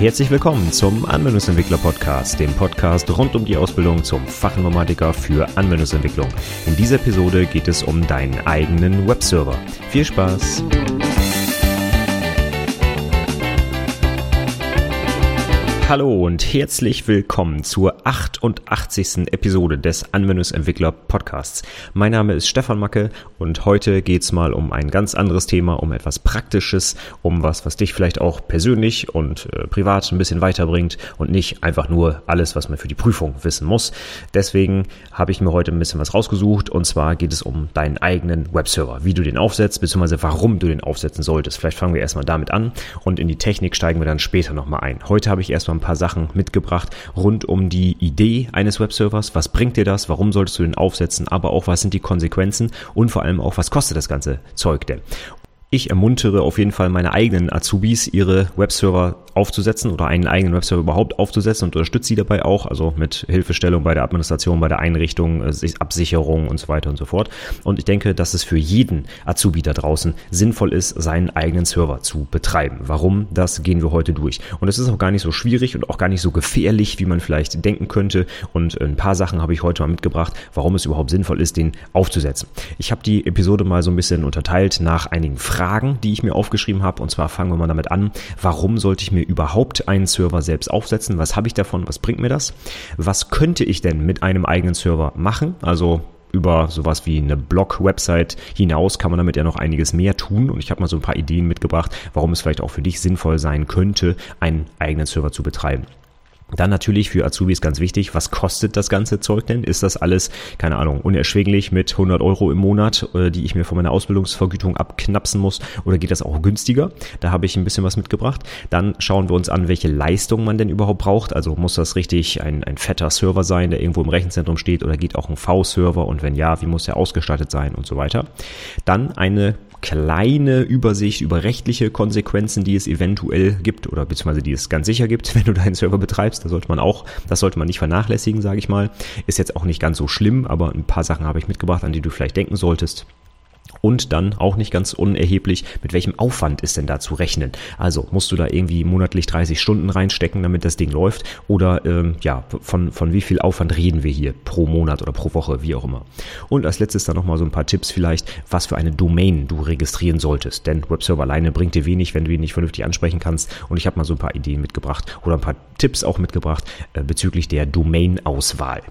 Herzlich willkommen zum Anwendungsentwickler Podcast, dem Podcast rund um die Ausbildung zum Fachinformatiker für Anwendungsentwicklung. In dieser Episode geht es um deinen eigenen Webserver. Viel Spaß! Hallo und herzlich willkommen zur 88. Episode des Anwendungsentwickler Podcasts. Mein Name ist Stefan Macke und heute geht's mal um ein ganz anderes Thema, um etwas Praktisches, um was, was dich vielleicht auch persönlich und äh, privat ein bisschen weiterbringt und nicht einfach nur alles, was man für die Prüfung wissen muss. Deswegen habe ich mir heute ein bisschen was rausgesucht und zwar geht es um deinen eigenen Webserver, wie du den aufsetzt, beziehungsweise warum du den aufsetzen solltest. Vielleicht fangen wir erstmal damit an und in die Technik steigen wir dann später nochmal ein. Heute habe ich erstmal ein paar Sachen mitgebracht rund um die Idee eines Webservers. Was bringt dir das? Warum solltest du den aufsetzen? Aber auch, was sind die Konsequenzen? Und vor allem auch, was kostet das ganze Zeug denn? Ich ermuntere auf jeden Fall meine eigenen Azubis, ihre Webserver aufzusetzen oder einen eigenen Webserver überhaupt aufzusetzen und unterstütze sie dabei auch, also mit Hilfestellung bei der Administration, bei der Einrichtung, äh, Absicherung und so weiter und so fort. Und ich denke, dass es für jeden Azubi da draußen sinnvoll ist, seinen eigenen Server zu betreiben. Warum? Das gehen wir heute durch. Und es ist auch gar nicht so schwierig und auch gar nicht so gefährlich, wie man vielleicht denken könnte. Und ein paar Sachen habe ich heute mal mitgebracht, warum es überhaupt sinnvoll ist, den aufzusetzen. Ich habe die Episode mal so ein bisschen unterteilt nach einigen Fragen Fragen, die ich mir aufgeschrieben habe. Und zwar fangen wir mal damit an. Warum sollte ich mir überhaupt einen Server selbst aufsetzen? Was habe ich davon? Was bringt mir das? Was könnte ich denn mit einem eigenen Server machen? Also über sowas wie eine Blog-Website hinaus kann man damit ja noch einiges mehr tun. Und ich habe mal so ein paar Ideen mitgebracht, warum es vielleicht auch für dich sinnvoll sein könnte, einen eigenen Server zu betreiben. Dann natürlich für Azubis ganz wichtig, was kostet das ganze Zeug denn? Ist das alles, keine Ahnung, unerschwinglich mit 100 Euro im Monat, äh, die ich mir von meiner Ausbildungsvergütung abknapsen muss? Oder geht das auch günstiger? Da habe ich ein bisschen was mitgebracht. Dann schauen wir uns an, welche Leistung man denn überhaupt braucht. Also muss das richtig ein, ein fetter Server sein, der irgendwo im Rechenzentrum steht oder geht auch ein V-Server? Und wenn ja, wie muss der ausgestattet sein und so weiter? Dann eine kleine Übersicht über rechtliche Konsequenzen, die es eventuell gibt oder beziehungsweise die es ganz sicher gibt, wenn du deinen Server betreibst. Da sollte man auch, das sollte man nicht vernachlässigen, sage ich mal. Ist jetzt auch nicht ganz so schlimm, aber ein paar Sachen habe ich mitgebracht, an die du vielleicht denken solltest. Und dann auch nicht ganz unerheblich, mit welchem Aufwand ist denn da zu rechnen? Also musst du da irgendwie monatlich 30 Stunden reinstecken, damit das Ding läuft? Oder ähm, ja, von, von wie viel Aufwand reden wir hier pro Monat oder pro Woche, wie auch immer? Und als letztes dann nochmal so ein paar Tipps vielleicht, was für eine Domain du registrieren solltest. Denn Webserver alleine bringt dir wenig, wenn du ihn nicht vernünftig ansprechen kannst. Und ich habe mal so ein paar Ideen mitgebracht oder ein paar Tipps auch mitgebracht äh, bezüglich der Domain-Auswahl.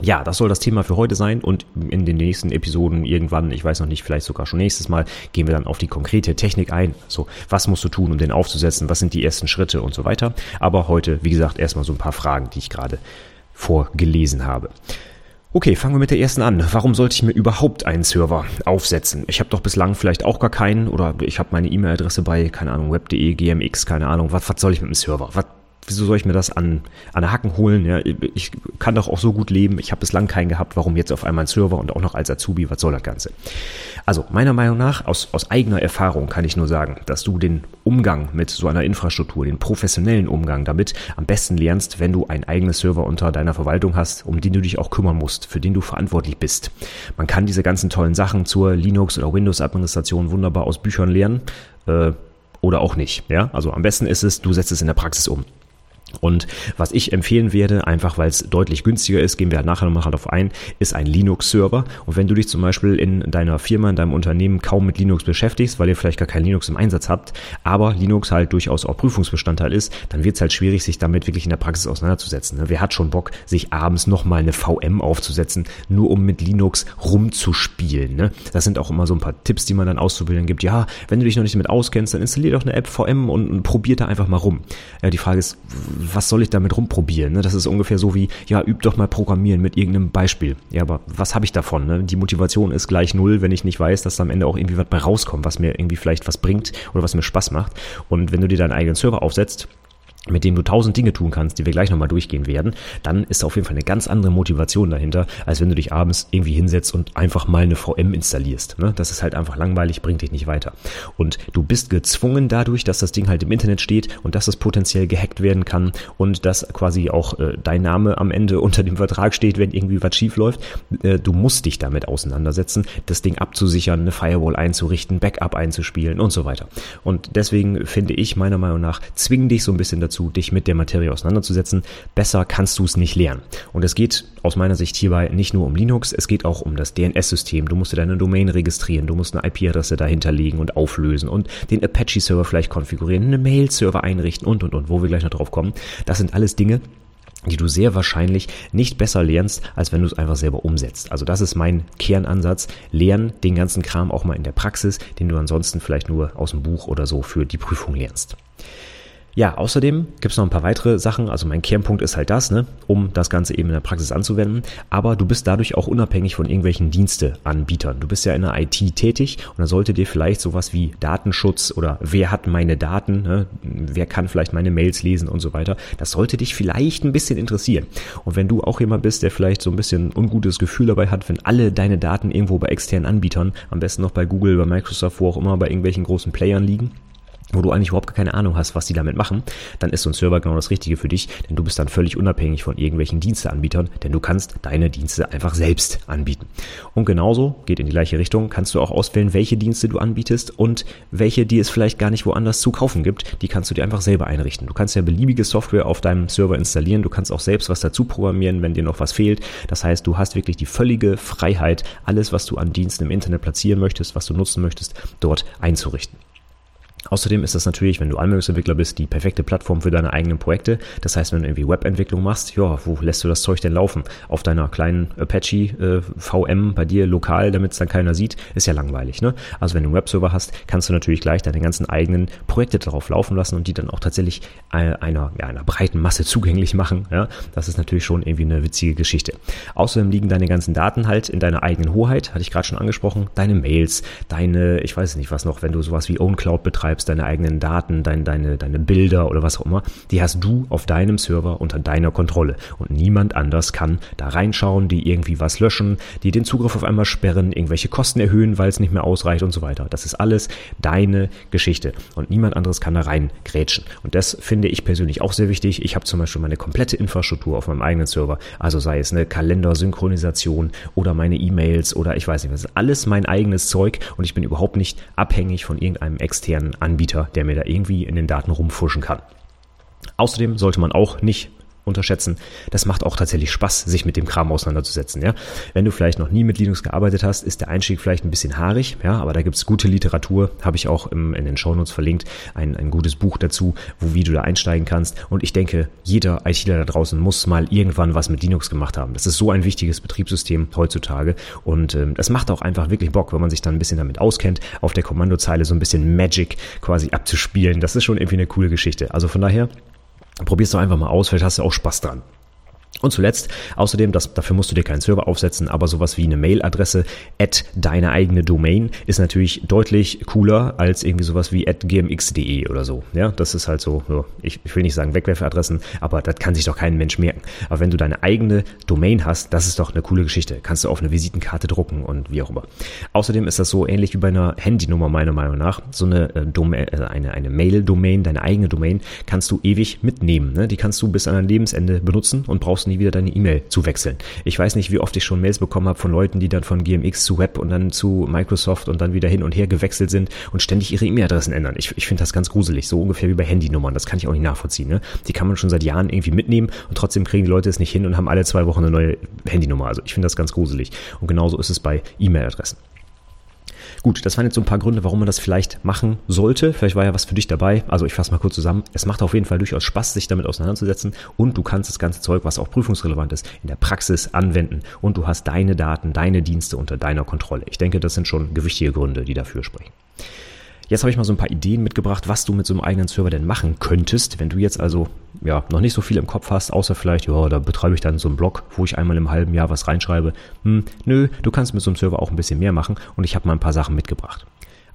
Ja, das soll das Thema für heute sein und in den nächsten Episoden irgendwann, ich weiß noch nicht, vielleicht sogar schon nächstes Mal, gehen wir dann auf die konkrete Technik ein. So, was musst du tun, um den aufzusetzen? Was sind die ersten Schritte und so weiter? Aber heute, wie gesagt, erstmal so ein paar Fragen, die ich gerade vorgelesen habe. Okay, fangen wir mit der ersten an. Warum sollte ich mir überhaupt einen Server aufsetzen? Ich habe doch bislang vielleicht auch gar keinen oder ich habe meine E-Mail-Adresse bei, keine Ahnung, web.de, gmx, keine Ahnung. Was, was soll ich mit dem Server? Was wieso soll ich mir das an, an der Hacken holen? Ja, ich kann doch auch so gut leben. Ich habe bislang keinen gehabt. Warum jetzt auf einmal ein Server und auch noch als Azubi? Was soll das Ganze? Also meiner Meinung nach, aus, aus eigener Erfahrung kann ich nur sagen, dass du den Umgang mit so einer Infrastruktur, den professionellen Umgang damit am besten lernst, wenn du ein eigenes Server unter deiner Verwaltung hast, um den du dich auch kümmern musst, für den du verantwortlich bist. Man kann diese ganzen tollen Sachen zur Linux- oder Windows-Administration wunderbar aus Büchern lernen. Äh, oder auch nicht. Ja, also am besten ist es, du setzt es in der Praxis um. Und was ich empfehlen werde, einfach weil es deutlich günstiger ist, gehen wir halt nachher nochmal darauf ein, ist ein Linux-Server. Und wenn du dich zum Beispiel in deiner Firma, in deinem Unternehmen kaum mit Linux beschäftigst, weil ihr vielleicht gar kein Linux im Einsatz habt, aber Linux halt durchaus auch Prüfungsbestandteil ist, dann wird es halt schwierig, sich damit wirklich in der Praxis auseinanderzusetzen. Ne? Wer hat schon Bock, sich abends nochmal eine VM aufzusetzen, nur um mit Linux rumzuspielen? Ne? Das sind auch immer so ein paar Tipps, die man dann auszubilden gibt. Ja, wenn du dich noch nicht damit auskennst, dann installier doch eine App VM und, und probier da einfach mal rum. Ja, die Frage ist, was soll ich damit rumprobieren? Ne? Das ist ungefähr so wie, ja, üb doch mal Programmieren mit irgendeinem Beispiel. Ja, aber was habe ich davon? Ne? Die Motivation ist gleich null, wenn ich nicht weiß, dass da am Ende auch irgendwie was bei rauskommt, was mir irgendwie vielleicht was bringt oder was mir Spaß macht. Und wenn du dir deinen eigenen Server aufsetzt, mit dem du tausend Dinge tun kannst, die wir gleich nochmal durchgehen werden, dann ist auf jeden Fall eine ganz andere Motivation dahinter, als wenn du dich abends irgendwie hinsetzt und einfach mal eine VM installierst. Ne? Das ist halt einfach langweilig, bringt dich nicht weiter. Und du bist gezwungen dadurch, dass das Ding halt im Internet steht und dass es potenziell gehackt werden kann und dass quasi auch äh, dein Name am Ende unter dem Vertrag steht, wenn irgendwie was schief läuft. Äh, du musst dich damit auseinandersetzen, das Ding abzusichern, eine Firewall einzurichten, Backup einzuspielen und so weiter. Und deswegen finde ich meiner Meinung nach, zwingen dich so ein bisschen dazu, dazu, dich mit der Materie auseinanderzusetzen. Besser kannst du es nicht lernen. Und es geht aus meiner Sicht hierbei nicht nur um Linux, es geht auch um das DNS-System. Du musst dir deine Domain registrieren, du musst eine IP-Adresse dahinterlegen und auflösen und den Apache-Server vielleicht konfigurieren, eine Mail-Server einrichten und, und, und, wo wir gleich noch drauf kommen. Das sind alles Dinge, die du sehr wahrscheinlich nicht besser lernst, als wenn du es einfach selber umsetzt. Also das ist mein Kernansatz. Lern den ganzen Kram auch mal in der Praxis, den du ansonsten vielleicht nur aus dem Buch oder so für die Prüfung lernst. Ja, außerdem gibt es noch ein paar weitere Sachen. Also mein Kernpunkt ist halt das, ne, um das Ganze eben in der Praxis anzuwenden. Aber du bist dadurch auch unabhängig von irgendwelchen Diensteanbietern. Du bist ja in der IT tätig und da sollte dir vielleicht sowas wie Datenschutz oder wer hat meine Daten, ne, wer kann vielleicht meine Mails lesen und so weiter. Das sollte dich vielleicht ein bisschen interessieren. Und wenn du auch jemand bist, der vielleicht so ein bisschen ungutes Gefühl dabei hat, wenn alle deine Daten irgendwo bei externen Anbietern, am besten noch bei Google, bei Microsoft, wo auch immer, bei irgendwelchen großen Playern liegen, wo du eigentlich überhaupt keine Ahnung hast, was die damit machen, dann ist so ein Server genau das Richtige für dich, denn du bist dann völlig unabhängig von irgendwelchen Diensteanbietern, denn du kannst deine Dienste einfach selbst anbieten. Und genauso, geht in die gleiche Richtung, kannst du auch auswählen, welche Dienste du anbietest und welche, die es vielleicht gar nicht woanders zu kaufen gibt, die kannst du dir einfach selber einrichten. Du kannst ja beliebige Software auf deinem Server installieren, du kannst auch selbst was dazu programmieren, wenn dir noch was fehlt. Das heißt, du hast wirklich die völlige Freiheit, alles, was du an Diensten im Internet platzieren möchtest, was du nutzen möchtest, dort einzurichten. Außerdem ist das natürlich, wenn du Anwendungsentwickler bist, die perfekte Plattform für deine eigenen Projekte. Das heißt, wenn du irgendwie Webentwicklung machst, ja, wo lässt du das Zeug denn laufen? Auf deiner kleinen Apache äh, VM bei dir lokal, damit es dann keiner sieht, ist ja langweilig. Ne? Also wenn du einen Webserver hast, kannst du natürlich gleich deine ganzen eigenen Projekte darauf laufen lassen und die dann auch tatsächlich einer, ja, einer breiten Masse zugänglich machen. Ja? Das ist natürlich schon irgendwie eine witzige Geschichte. Außerdem liegen deine ganzen Daten halt in deiner eigenen Hoheit, hatte ich gerade schon angesprochen, deine Mails, deine, ich weiß nicht was noch, wenn du sowas wie OwnCloud betreibst, betreibst, deine eigenen Daten, dein, deine, deine Bilder oder was auch immer, die hast du auf deinem Server unter deiner Kontrolle. Und niemand anders kann da reinschauen, die irgendwie was löschen, die den Zugriff auf einmal sperren, irgendwelche Kosten erhöhen, weil es nicht mehr ausreicht und so weiter. Das ist alles deine Geschichte. Und niemand anderes kann da rein grätschen. Und das finde ich persönlich auch sehr wichtig. Ich habe zum Beispiel meine komplette Infrastruktur auf meinem eigenen Server. Also sei es eine Kalendersynchronisation oder meine E-Mails oder ich weiß nicht was. Alles mein eigenes Zeug und ich bin überhaupt nicht abhängig von irgendeinem externen Anbieter, der mir da irgendwie in den Daten rumfuschen kann. Außerdem sollte man auch nicht unterschätzen. Das macht auch tatsächlich Spaß, sich mit dem Kram auseinanderzusetzen. Ja? Wenn du vielleicht noch nie mit Linux gearbeitet hast, ist der Einstieg vielleicht ein bisschen haarig, ja, aber da gibt's gute Literatur, habe ich auch im, in den Shownotes verlinkt, ein, ein gutes Buch dazu, wo wie du da einsteigen kannst. Und ich denke, jeder ITler da draußen muss mal irgendwann was mit Linux gemacht haben. Das ist so ein wichtiges Betriebssystem heutzutage und ähm, das macht auch einfach wirklich Bock, wenn man sich dann ein bisschen damit auskennt, auf der Kommandozeile so ein bisschen Magic quasi abzuspielen. Das ist schon irgendwie eine coole Geschichte. Also von daher Probier's doch einfach mal aus, vielleicht hast du auch Spaß dran. Und zuletzt, außerdem, das, dafür musst du dir keinen Server aufsetzen, aber sowas wie eine Mailadresse at deine eigene Domain ist natürlich deutlich cooler als irgendwie sowas wie at gmx.de oder so. Ja, das ist halt so, ich, ich will nicht sagen Wegwerfadressen, aber das kann sich doch kein Mensch merken. Aber wenn du deine eigene Domain hast, das ist doch eine coole Geschichte. Kannst du auf eine Visitenkarte drucken und wie auch immer. Außerdem ist das so ähnlich wie bei einer Handynummer meiner Meinung nach. So eine, äh, Domain, äh, eine, eine Mail-Domain, deine eigene Domain, kannst du ewig mitnehmen. Ne? Die kannst du bis an dein Lebensende benutzen und brauchst brauchst nie wieder deine E-Mail zu wechseln. Ich weiß nicht, wie oft ich schon Mails bekommen habe von Leuten, die dann von GMX zu Web und dann zu Microsoft und dann wieder hin und her gewechselt sind und ständig ihre E-Mail-Adressen ändern. Ich, ich finde das ganz gruselig, so ungefähr wie bei Handynummern. Das kann ich auch nicht nachvollziehen. Ne? Die kann man schon seit Jahren irgendwie mitnehmen und trotzdem kriegen die Leute es nicht hin und haben alle zwei Wochen eine neue Handynummer. Also ich finde das ganz gruselig. Und genauso ist es bei E-Mail-Adressen. Gut, das waren jetzt so ein paar Gründe, warum man das vielleicht machen sollte. Vielleicht war ja was für dich dabei. Also ich fasse mal kurz zusammen. Es macht auf jeden Fall durchaus Spaß, sich damit auseinanderzusetzen und du kannst das ganze Zeug, was auch prüfungsrelevant ist, in der Praxis anwenden und du hast deine Daten, deine Dienste unter deiner Kontrolle. Ich denke, das sind schon gewichtige Gründe, die dafür sprechen. Jetzt habe ich mal so ein paar Ideen mitgebracht, was du mit so einem eigenen Server denn machen könntest, wenn du jetzt also ja noch nicht so viel im Kopf hast, außer vielleicht, ja, da betreibe ich dann so einen Blog, wo ich einmal im halben Jahr was reinschreibe. Hm, nö, du kannst mit so einem Server auch ein bisschen mehr machen und ich habe mal ein paar Sachen mitgebracht.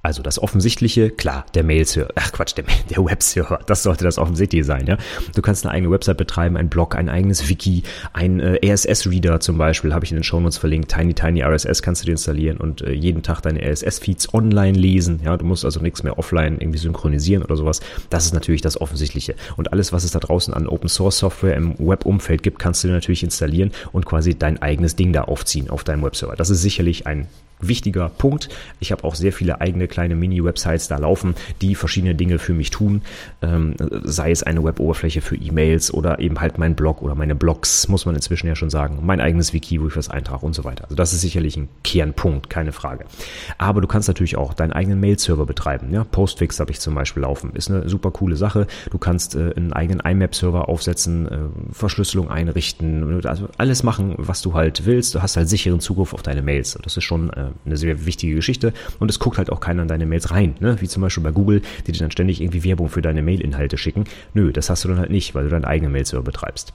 Also das Offensichtliche, klar, der Mail-Server, ach Quatsch, der, der Web-Server, das sollte das Offensichtliche sein, ja. Du kannst eine eigene Website betreiben, ein Blog, ein eigenes Wiki, ein äh, RSS-Reader zum Beispiel, habe ich in den Shownotes verlinkt, Tiny Tiny RSS kannst du dir installieren und äh, jeden Tag deine RSS-Feeds online lesen, ja. Du musst also nichts mehr offline irgendwie synchronisieren oder sowas. Das ist natürlich das Offensichtliche. Und alles, was es da draußen an Open-Source-Software im Web-Umfeld gibt, kannst du dir natürlich installieren und quasi dein eigenes Ding da aufziehen auf deinem Webserver. Das ist sicherlich ein wichtiger Punkt. Ich habe auch sehr viele eigene kleine Mini-Websites da laufen, die verschiedene Dinge für mich tun. Ähm, sei es eine Web-Oberfläche für E-Mails oder eben halt mein Blog oder meine Blogs, muss man inzwischen ja schon sagen. Mein eigenes Wiki, wo ich was eintrage und so weiter. Also das ist sicherlich ein Kernpunkt, keine Frage. Aber du kannst natürlich auch deinen eigenen Mail-Server betreiben. Ja? Postfix habe ich zum Beispiel laufen. Ist eine super coole Sache. Du kannst äh, einen eigenen IMAP-Server aufsetzen, äh, Verschlüsselung einrichten, also alles machen, was du halt willst. Du hast halt sicheren Zugriff auf deine Mails. Das ist schon äh, eine sehr wichtige Geschichte und es guckt halt auch keiner in deine Mails rein, ne? wie zum Beispiel bei Google, die dir dann ständig irgendwie Werbung für deine Mail-Inhalte schicken. Nö, das hast du dann halt nicht, weil du deinen eigenen Mail-Server betreibst.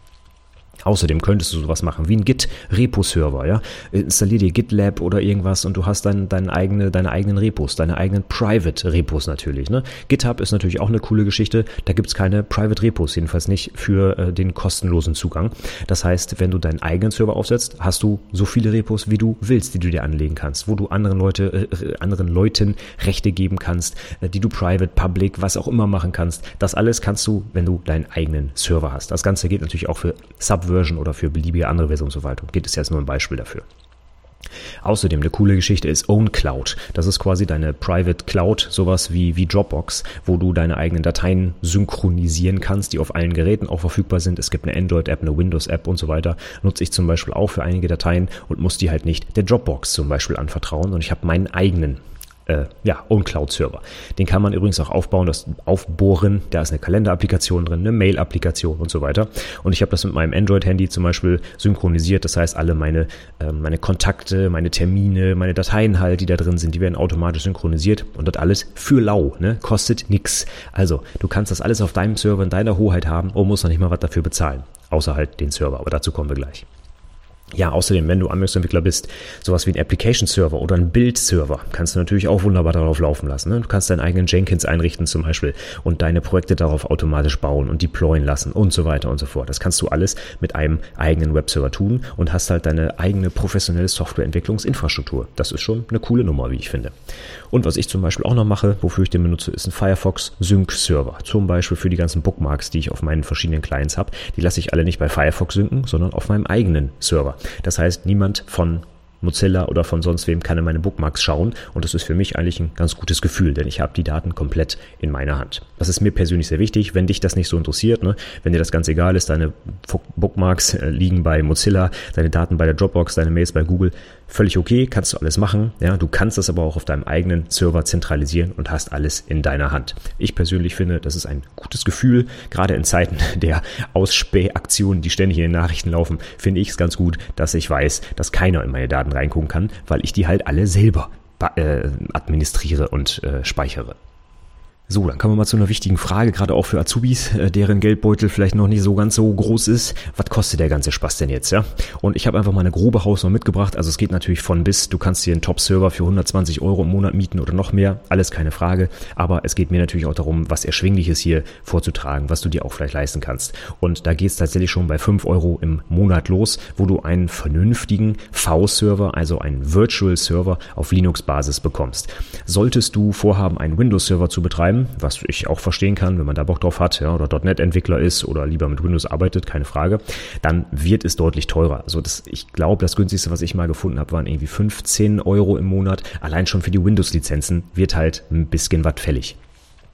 Außerdem könntest du sowas machen wie ein Git-Repo-Server, ja. Installier dir GitLab oder irgendwas und du hast dann dein eigene, deine eigenen Repos, deine eigenen Private-Repos natürlich, ne. GitHub ist natürlich auch eine coole Geschichte. Da gibt's keine Private-Repos, jedenfalls nicht für äh, den kostenlosen Zugang. Das heißt, wenn du deinen eigenen Server aufsetzt, hast du so viele Repos, wie du willst, die du dir anlegen kannst, wo du anderen Leute, äh, anderen Leuten Rechte geben kannst, äh, die du private, public, was auch immer machen kannst. Das alles kannst du, wenn du deinen eigenen Server hast. Das Ganze geht natürlich auch für Subversion Version oder für beliebige andere Versionsverwaltung. Geht es jetzt nur ein Beispiel dafür. Außerdem eine coole Geschichte ist OwnCloud. Das ist quasi deine Private Cloud, sowas wie, wie Dropbox, wo du deine eigenen Dateien synchronisieren kannst, die auf allen Geräten auch verfügbar sind. Es gibt eine Android-App, eine Windows-App und so weiter. Nutze ich zum Beispiel auch für einige Dateien und muss die halt nicht der Dropbox zum Beispiel anvertrauen. Und ich habe meinen eigenen äh, ja, Own Cloud Server. Den kann man übrigens auch aufbauen, das aufbohren. Da ist eine Kalender-Applikation drin, eine Mail-Applikation und so weiter. Und ich habe das mit meinem Android-Handy zum Beispiel synchronisiert. Das heißt, alle meine, äh, meine Kontakte, meine Termine, meine Dateien halt, die da drin sind, die werden automatisch synchronisiert und das alles für lau, ne? Kostet nix. Also, du kannst das alles auf deinem Server in deiner Hoheit haben und musst noch nicht mal was dafür bezahlen. Außer halt den Server, aber dazu kommen wir gleich. Ja, außerdem, wenn du Anwendungsentwickler bist, sowas wie ein Application Server oder ein Build Server kannst du natürlich auch wunderbar darauf laufen lassen. Ne? Du kannst deinen eigenen Jenkins einrichten zum Beispiel und deine Projekte darauf automatisch bauen und deployen lassen und so weiter und so fort. Das kannst du alles mit einem eigenen Webserver tun und hast halt deine eigene professionelle Softwareentwicklungsinfrastruktur. Das ist schon eine coole Nummer, wie ich finde. Und was ich zum Beispiel auch noch mache, wofür ich den benutze, ist ein Firefox Sync Server. Zum Beispiel für die ganzen Bookmarks, die ich auf meinen verschiedenen Clients habe. Die lasse ich alle nicht bei Firefox synken, sondern auf meinem eigenen Server. Das heißt, niemand von Mozilla oder von sonst wem kann in meine Bookmarks schauen und das ist für mich eigentlich ein ganz gutes Gefühl, denn ich habe die Daten komplett in meiner Hand. Das ist mir persönlich sehr wichtig, wenn dich das nicht so interessiert, ne? wenn dir das ganz egal ist, deine Bookmarks äh, liegen bei Mozilla, deine Daten bei der Dropbox, deine Mails bei Google, völlig okay, kannst du alles machen, ja, du kannst das aber auch auf deinem eigenen Server zentralisieren und hast alles in deiner Hand. Ich persönlich finde, das ist ein gutes Gefühl, gerade in Zeiten der Ausspähaktionen, die ständig in den Nachrichten laufen, finde ich es ganz gut, dass ich weiß, dass keiner in meine Daten reingucken kann, weil ich die halt alle selber äh, administriere und äh, speichere. So, dann kommen wir mal zu einer wichtigen Frage, gerade auch für Azubis, äh, deren Geldbeutel vielleicht noch nicht so ganz so groß ist. Was kostet der ganze Spaß denn jetzt, ja? Und ich habe einfach mal eine grobe Hausnummer mitgebracht. Also es geht natürlich von bis. Du kannst dir einen Top-Server für 120 Euro im Monat mieten oder noch mehr. Alles keine Frage. Aber es geht mir natürlich auch darum, was Erschwingliches hier vorzutragen, was du dir auch vielleicht leisten kannst. Und da geht es tatsächlich schon bei 5 Euro im Monat los, wo du einen vernünftigen V-Server, also einen Virtual Server auf Linux-Basis bekommst. Solltest du vorhaben, einen Windows-Server zu betreiben, was ich auch verstehen kann, wenn man da Bock drauf hat, ja, oder .NET-Entwickler ist oder lieber mit Windows arbeitet, keine Frage, dann wird es deutlich teurer. Also das, ich glaube, das günstigste, was ich mal gefunden habe, waren irgendwie 15 Euro im Monat. Allein schon für die Windows-Lizenzen wird halt ein bisschen was fällig.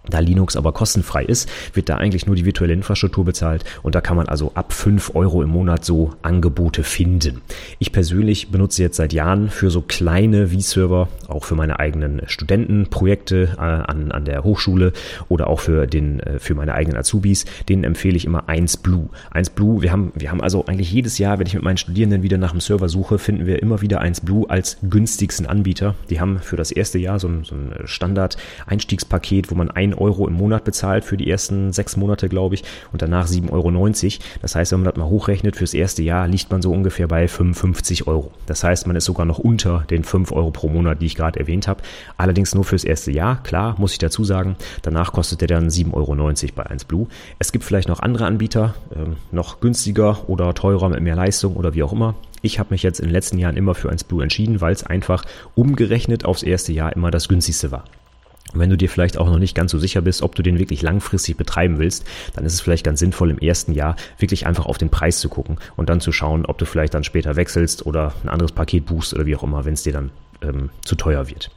Da Linux aber kostenfrei ist, wird da eigentlich nur die virtuelle Infrastruktur bezahlt und da kann man also ab 5 Euro im Monat so Angebote finden. Ich persönlich benutze jetzt seit Jahren für so kleine V-Server, auch für meine eigenen Studentenprojekte äh, an, an der Hochschule oder auch für, den, äh, für meine eigenen Azubis, denen empfehle ich immer 1Blue. 1Blue, wir haben, wir haben also eigentlich jedes Jahr, wenn ich mit meinen Studierenden wieder nach dem Server suche, finden wir immer wieder 1Blue als günstigsten Anbieter. Die haben für das erste Jahr so ein, so ein Standard-Einstiegspaket, wo man ein Euro im Monat bezahlt für die ersten sechs Monate, glaube ich, und danach 7,90 Euro. Das heißt, wenn man das mal hochrechnet, fürs erste Jahr liegt man so ungefähr bei 55 Euro. Das heißt, man ist sogar noch unter den 5 Euro pro Monat, die ich gerade erwähnt habe. Allerdings nur fürs erste Jahr, klar, muss ich dazu sagen. Danach kostet der dann 7,90 Euro bei 1Blue. Es gibt vielleicht noch andere Anbieter, äh, noch günstiger oder teurer mit mehr Leistung oder wie auch immer. Ich habe mich jetzt in den letzten Jahren immer für 1Blue entschieden, weil es einfach umgerechnet aufs erste Jahr immer das günstigste war. Und wenn du dir vielleicht auch noch nicht ganz so sicher bist, ob du den wirklich langfristig betreiben willst, dann ist es vielleicht ganz sinnvoll, im ersten Jahr wirklich einfach auf den Preis zu gucken und dann zu schauen, ob du vielleicht dann später wechselst oder ein anderes Paket buchst oder wie auch immer, wenn es dir dann ähm, zu teuer wird.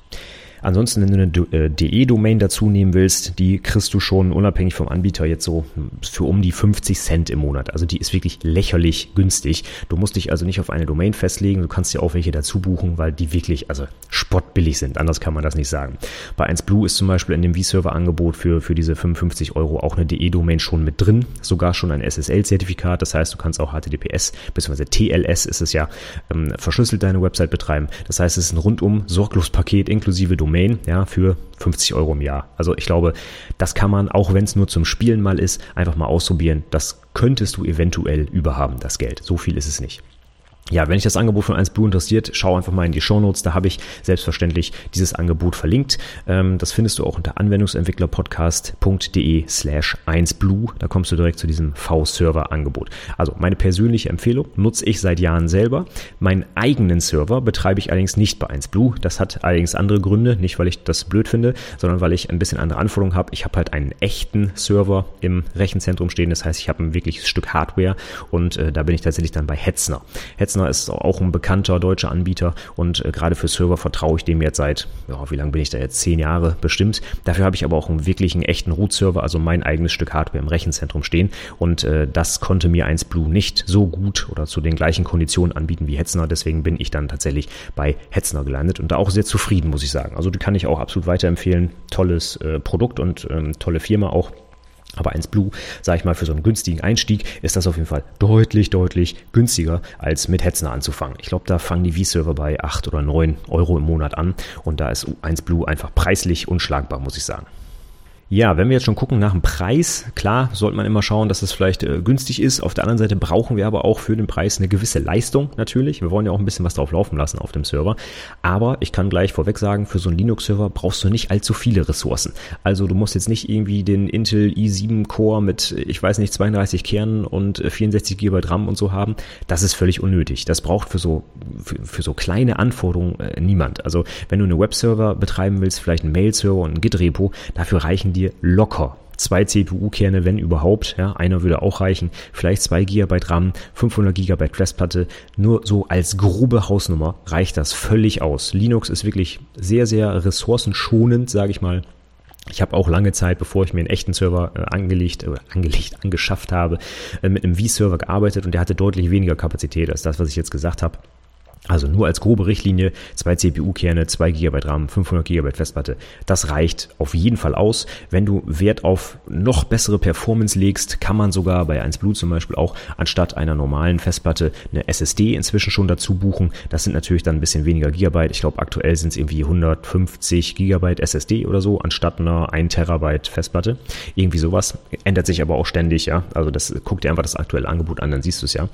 Ansonsten, wenn du eine DE-Domain dazu nehmen willst, die kriegst du schon unabhängig vom Anbieter jetzt so für um die 50 Cent im Monat. Also die ist wirklich lächerlich günstig. Du musst dich also nicht auf eine Domain festlegen. Du kannst dir auch welche dazu buchen, weil die wirklich, also spottbillig sind. Anders kann man das nicht sagen. Bei 1Blue ist zum Beispiel in dem vServer-Angebot für, für diese 55 Euro auch eine DE-Domain schon mit drin. Sogar schon ein SSL-Zertifikat. Das heißt, du kannst auch HTTPS bzw. TLS ist es ja ähm, verschlüsselt deine Website betreiben. Das heißt, es ist ein rundum sorglos Paket inklusive Domain Domain, ja, für 50 Euro im Jahr. Also ich glaube, das kann man, auch wenn es nur zum Spielen mal ist, einfach mal ausprobieren. Das könntest du eventuell überhaben, das Geld. So viel ist es nicht. Ja, wenn dich das Angebot von 1Blue interessiert, schau einfach mal in die Show Notes. Da habe ich selbstverständlich dieses Angebot verlinkt. Ähm, das findest du auch unter anwendungsentwicklerpodcast.de slash 1Blue. Da kommst du direkt zu diesem V-Server-Angebot. Also meine persönliche Empfehlung nutze ich seit Jahren selber. Meinen eigenen Server betreibe ich allerdings nicht bei 1Blue. Das hat allerdings andere Gründe. Nicht, weil ich das blöd finde, sondern weil ich ein bisschen andere Anforderungen habe. Ich habe halt einen echten Server im Rechenzentrum stehen. Das heißt, ich habe ein wirkliches Stück Hardware und äh, da bin ich tatsächlich dann bei Hetzner. Hetzner Hetzner ist auch ein bekannter deutscher Anbieter und äh, gerade für Server vertraue ich dem jetzt seit, ja, wie lange bin ich da jetzt? Zehn Jahre bestimmt. Dafür habe ich aber auch einen wirklichen echten Root-Server, also mein eigenes Stück Hardware im Rechenzentrum stehen und äh, das konnte mir 1Blue nicht so gut oder zu den gleichen Konditionen anbieten wie Hetzner. Deswegen bin ich dann tatsächlich bei Hetzner gelandet und da auch sehr zufrieden, muss ich sagen. Also die kann ich auch absolut weiterempfehlen. Tolles äh, Produkt und ähm, tolle Firma auch. Aber 1Blue, sage ich mal, für so einen günstigen Einstieg ist das auf jeden Fall deutlich, deutlich günstiger, als mit Hetzner anzufangen. Ich glaube, da fangen die V-Server bei 8 oder 9 Euro im Monat an und da ist 1Blue einfach preislich unschlagbar, muss ich sagen. Ja, wenn wir jetzt schon gucken nach dem Preis, klar, sollte man immer schauen, dass es vielleicht äh, günstig ist. Auf der anderen Seite brauchen wir aber auch für den Preis eine gewisse Leistung natürlich. Wir wollen ja auch ein bisschen was drauf laufen lassen auf dem Server. Aber ich kann gleich vorweg sagen, für so einen Linux-Server brauchst du nicht allzu viele Ressourcen. Also du musst jetzt nicht irgendwie den Intel i7 Core mit, ich weiß nicht, 32 Kernen und 64 GB RAM und so haben. Das ist völlig unnötig. Das braucht für so, für, für so kleine Anforderungen äh, niemand. Also wenn du eine Webserver betreiben willst, vielleicht einen Mail-Server und ein Git-Repo, dafür reichen die dir locker zwei CPU-Kerne, wenn überhaupt. Ja, einer würde auch reichen. Vielleicht zwei GB RAM, 500 GB Festplatte. Nur so als grobe Hausnummer reicht das völlig aus. Linux ist wirklich sehr, sehr ressourcenschonend, sage ich mal. Ich habe auch lange Zeit, bevor ich mir einen echten Server äh, angelegt angelegt, angeschafft habe, äh, mit einem V-Server gearbeitet und der hatte deutlich weniger Kapazität als das, was ich jetzt gesagt habe. Also nur als grobe Richtlinie, zwei CPU-Kerne, zwei GB RAM, 500 GB Festplatte. Das reicht auf jeden Fall aus. Wenn du Wert auf noch bessere Performance legst, kann man sogar bei 1Blue zum Beispiel auch anstatt einer normalen Festplatte eine SSD inzwischen schon dazu buchen. Das sind natürlich dann ein bisschen weniger Gigabyte. Ich glaube aktuell sind es irgendwie 150 Gigabyte SSD oder so, anstatt einer 1 Terabyte Festplatte. Irgendwie sowas. Ändert sich aber auch ständig, ja. Also das guck dir einfach das aktuelle Angebot an, dann siehst du es ja.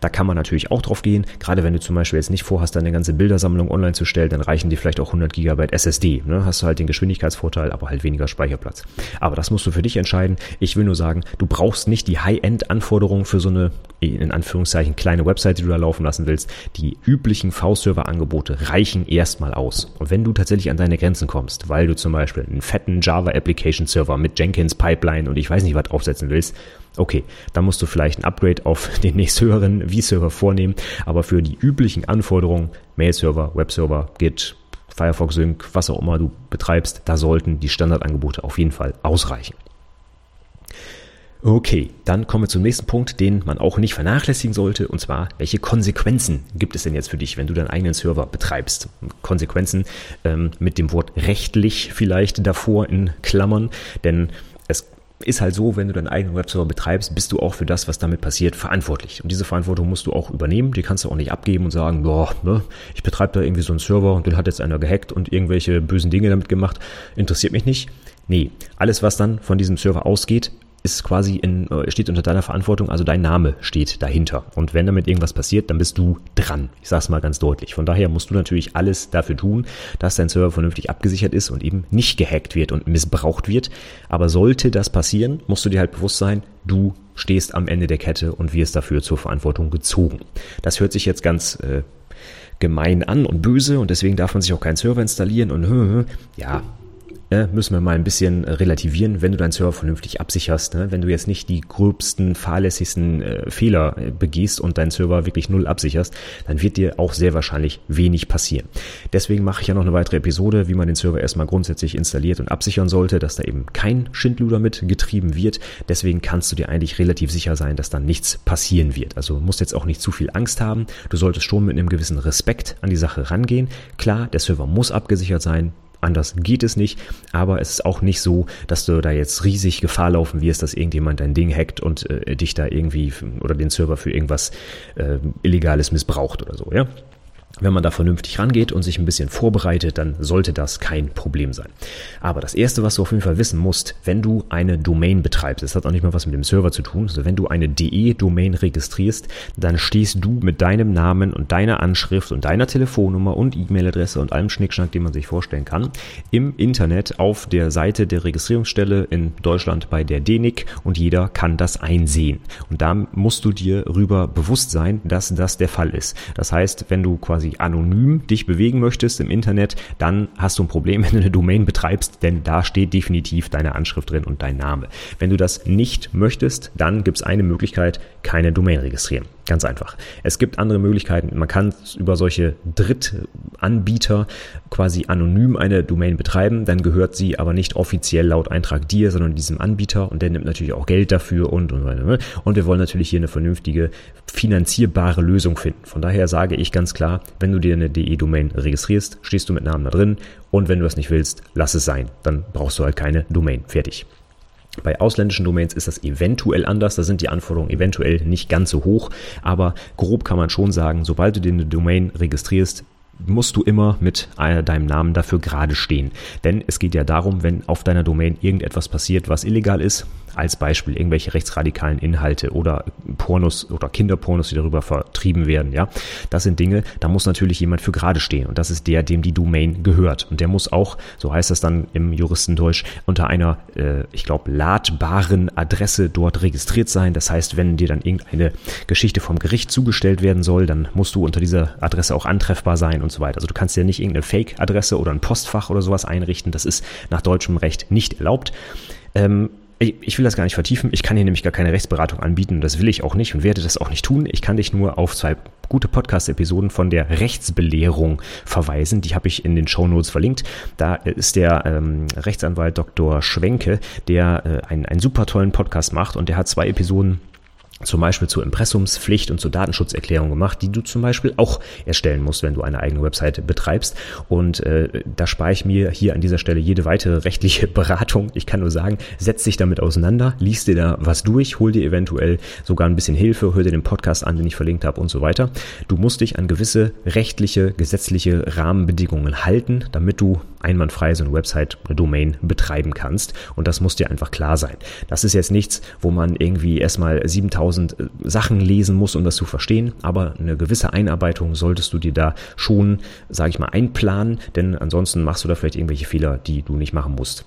Da kann man natürlich auch drauf gehen. Gerade wenn du zum Beispiel jetzt nicht vorhast, deine ganze Bildersammlung online zu stellen, dann reichen dir vielleicht auch 100 GB SSD. Ne? Hast du halt den Geschwindigkeitsvorteil, aber halt weniger Speicherplatz. Aber das musst du für dich entscheiden. Ich will nur sagen, du brauchst nicht die High-End-Anforderungen für so eine, in Anführungszeichen, kleine Website, die du da laufen lassen willst. Die üblichen V-Server-Angebote reichen erstmal aus. Und wenn du tatsächlich an deine Grenzen kommst, weil du zum Beispiel einen fetten Java-Application-Server mit Jenkins Pipeline und ich weiß nicht was aufsetzen willst, Okay, dann musst du vielleicht ein Upgrade auf den nächsthöheren V-Server vornehmen, aber für die üblichen Anforderungen, Mail-Server, Web-Server, Git, Firefox Sync, was auch immer du betreibst, da sollten die Standardangebote auf jeden Fall ausreichen. Okay, dann kommen wir zum nächsten Punkt, den man auch nicht vernachlässigen sollte, und zwar, welche Konsequenzen gibt es denn jetzt für dich, wenn du deinen eigenen Server betreibst? Konsequenzen ähm, mit dem Wort rechtlich vielleicht davor in Klammern, denn es ist halt so, wenn du deinen eigenen Webserver betreibst, bist du auch für das, was damit passiert, verantwortlich. Und diese Verantwortung musst du auch übernehmen. Die kannst du auch nicht abgeben und sagen, boah, ne, ich betreibe da irgendwie so einen Server und den hat jetzt einer gehackt und irgendwelche bösen Dinge damit gemacht. Interessiert mich nicht. Nee, alles, was dann von diesem Server ausgeht, ist quasi in, äh, steht unter deiner Verantwortung, also dein Name steht dahinter. Und wenn damit irgendwas passiert, dann bist du dran. Ich sag's mal ganz deutlich. Von daher musst du natürlich alles dafür tun, dass dein Server vernünftig abgesichert ist und eben nicht gehackt wird und missbraucht wird. Aber sollte das passieren, musst du dir halt bewusst sein, du stehst am Ende der Kette und wirst dafür zur Verantwortung gezogen. Das hört sich jetzt ganz äh, gemein an und böse und deswegen darf man sich auch keinen Server installieren und ja, äh, müssen wir mal ein bisschen relativieren, wenn du deinen Server vernünftig absicherst, ne? wenn du jetzt nicht die gröbsten, fahrlässigsten äh, Fehler äh, begehst und deinen Server wirklich null absicherst, dann wird dir auch sehr wahrscheinlich wenig passieren. Deswegen mache ich ja noch eine weitere Episode, wie man den Server erstmal grundsätzlich installiert und absichern sollte, dass da eben kein Schindluder mit getrieben wird. Deswegen kannst du dir eigentlich relativ sicher sein, dass dann nichts passieren wird. Also musst jetzt auch nicht zu viel Angst haben. Du solltest schon mit einem gewissen Respekt an die Sache rangehen. Klar, der Server muss abgesichert sein. Anders geht es nicht, aber es ist auch nicht so, dass du da jetzt riesig Gefahr laufen wirst, dass irgendjemand dein Ding hackt und äh, dich da irgendwie oder den Server für irgendwas äh, Illegales missbraucht oder so, ja. Wenn man da vernünftig rangeht und sich ein bisschen vorbereitet, dann sollte das kein Problem sein. Aber das erste, was du auf jeden Fall wissen musst, wenn du eine Domain betreibst, das hat auch nicht mal was mit dem Server zu tun, also wenn du eine DE-Domain registrierst, dann stehst du mit deinem Namen und deiner Anschrift und deiner Telefonnummer und E-Mail-Adresse und allem Schnickschnack, den man sich vorstellen kann, im Internet auf der Seite der Registrierungsstelle in Deutschland bei der DENIC und jeder kann das einsehen. Und da musst du dir rüber bewusst sein, dass das der Fall ist. Das heißt, wenn du quasi quasi anonym dich bewegen möchtest im Internet, dann hast du ein Problem, wenn du eine Domain betreibst, denn da steht definitiv deine Anschrift drin und dein Name. Wenn du das nicht möchtest, dann gibt es eine Möglichkeit, keine Domain registrieren. Ganz einfach. Es gibt andere Möglichkeiten. Man kann über solche Drittanbieter quasi anonym eine Domain betreiben. Dann gehört sie aber nicht offiziell laut Eintrag dir, sondern diesem Anbieter. Und der nimmt natürlich auch Geld dafür und und weiter. Ne? Und wir wollen natürlich hier eine vernünftige, finanzierbare Lösung finden. Von daher sage ich ganz klar, wenn du dir eine DE-Domain registrierst, stehst du mit Namen da drin. Und wenn du das nicht willst, lass es sein. Dann brauchst du halt keine Domain. Fertig. Bei ausländischen Domains ist das eventuell anders, da sind die Anforderungen eventuell nicht ganz so hoch, aber grob kann man schon sagen, sobald du dir eine Domain registrierst, musst du immer mit deinem Namen dafür gerade stehen. Denn es geht ja darum, wenn auf deiner Domain irgendetwas passiert, was illegal ist, als Beispiel irgendwelche rechtsradikalen Inhalte oder Pornos oder Kinderpornos, die darüber vertrieben werden, ja. Das sind Dinge, da muss natürlich jemand für gerade stehen und das ist der, dem die Domain gehört und der muss auch, so heißt das dann im Juristendeutsch, unter einer, äh, ich glaube, ladbaren Adresse dort registriert sein. Das heißt, wenn dir dann irgendeine Geschichte vom Gericht zugestellt werden soll, dann musst du unter dieser Adresse auch antreffbar sein und so weiter. Also du kannst ja nicht irgendeine Fake-Adresse oder ein Postfach oder sowas einrichten. Das ist nach deutschem Recht nicht erlaubt. Ähm, ich will das gar nicht vertiefen. Ich kann hier nämlich gar keine Rechtsberatung anbieten. Das will ich auch nicht und werde das auch nicht tun. Ich kann dich nur auf zwei gute Podcast-Episoden von der Rechtsbelehrung verweisen. Die habe ich in den Show Notes verlinkt. Da ist der ähm, Rechtsanwalt Dr. Schwenke, der äh, einen, einen super tollen Podcast macht und der hat zwei Episoden zum Beispiel zur Impressumspflicht und zur Datenschutzerklärung gemacht, die du zum Beispiel auch erstellen musst, wenn du eine eigene Webseite betreibst. Und äh, da spare ich mir hier an dieser Stelle jede weitere rechtliche Beratung. Ich kann nur sagen, setz dich damit auseinander, liest dir da was durch, hol dir eventuell sogar ein bisschen Hilfe, hör dir den Podcast an, den ich verlinkt habe und so weiter. Du musst dich an gewisse rechtliche, gesetzliche Rahmenbedingungen halten, damit du einwandfrei so eine Website, eine Domain betreiben kannst. Und das muss dir einfach klar sein. Das ist jetzt nichts, wo man irgendwie erstmal 7000 äh, Sachen lesen muss, um das zu verstehen. Aber eine gewisse Einarbeitung solltest du dir da schon, sage ich mal, einplanen. Denn ansonsten machst du da vielleicht irgendwelche Fehler, die du nicht machen musst.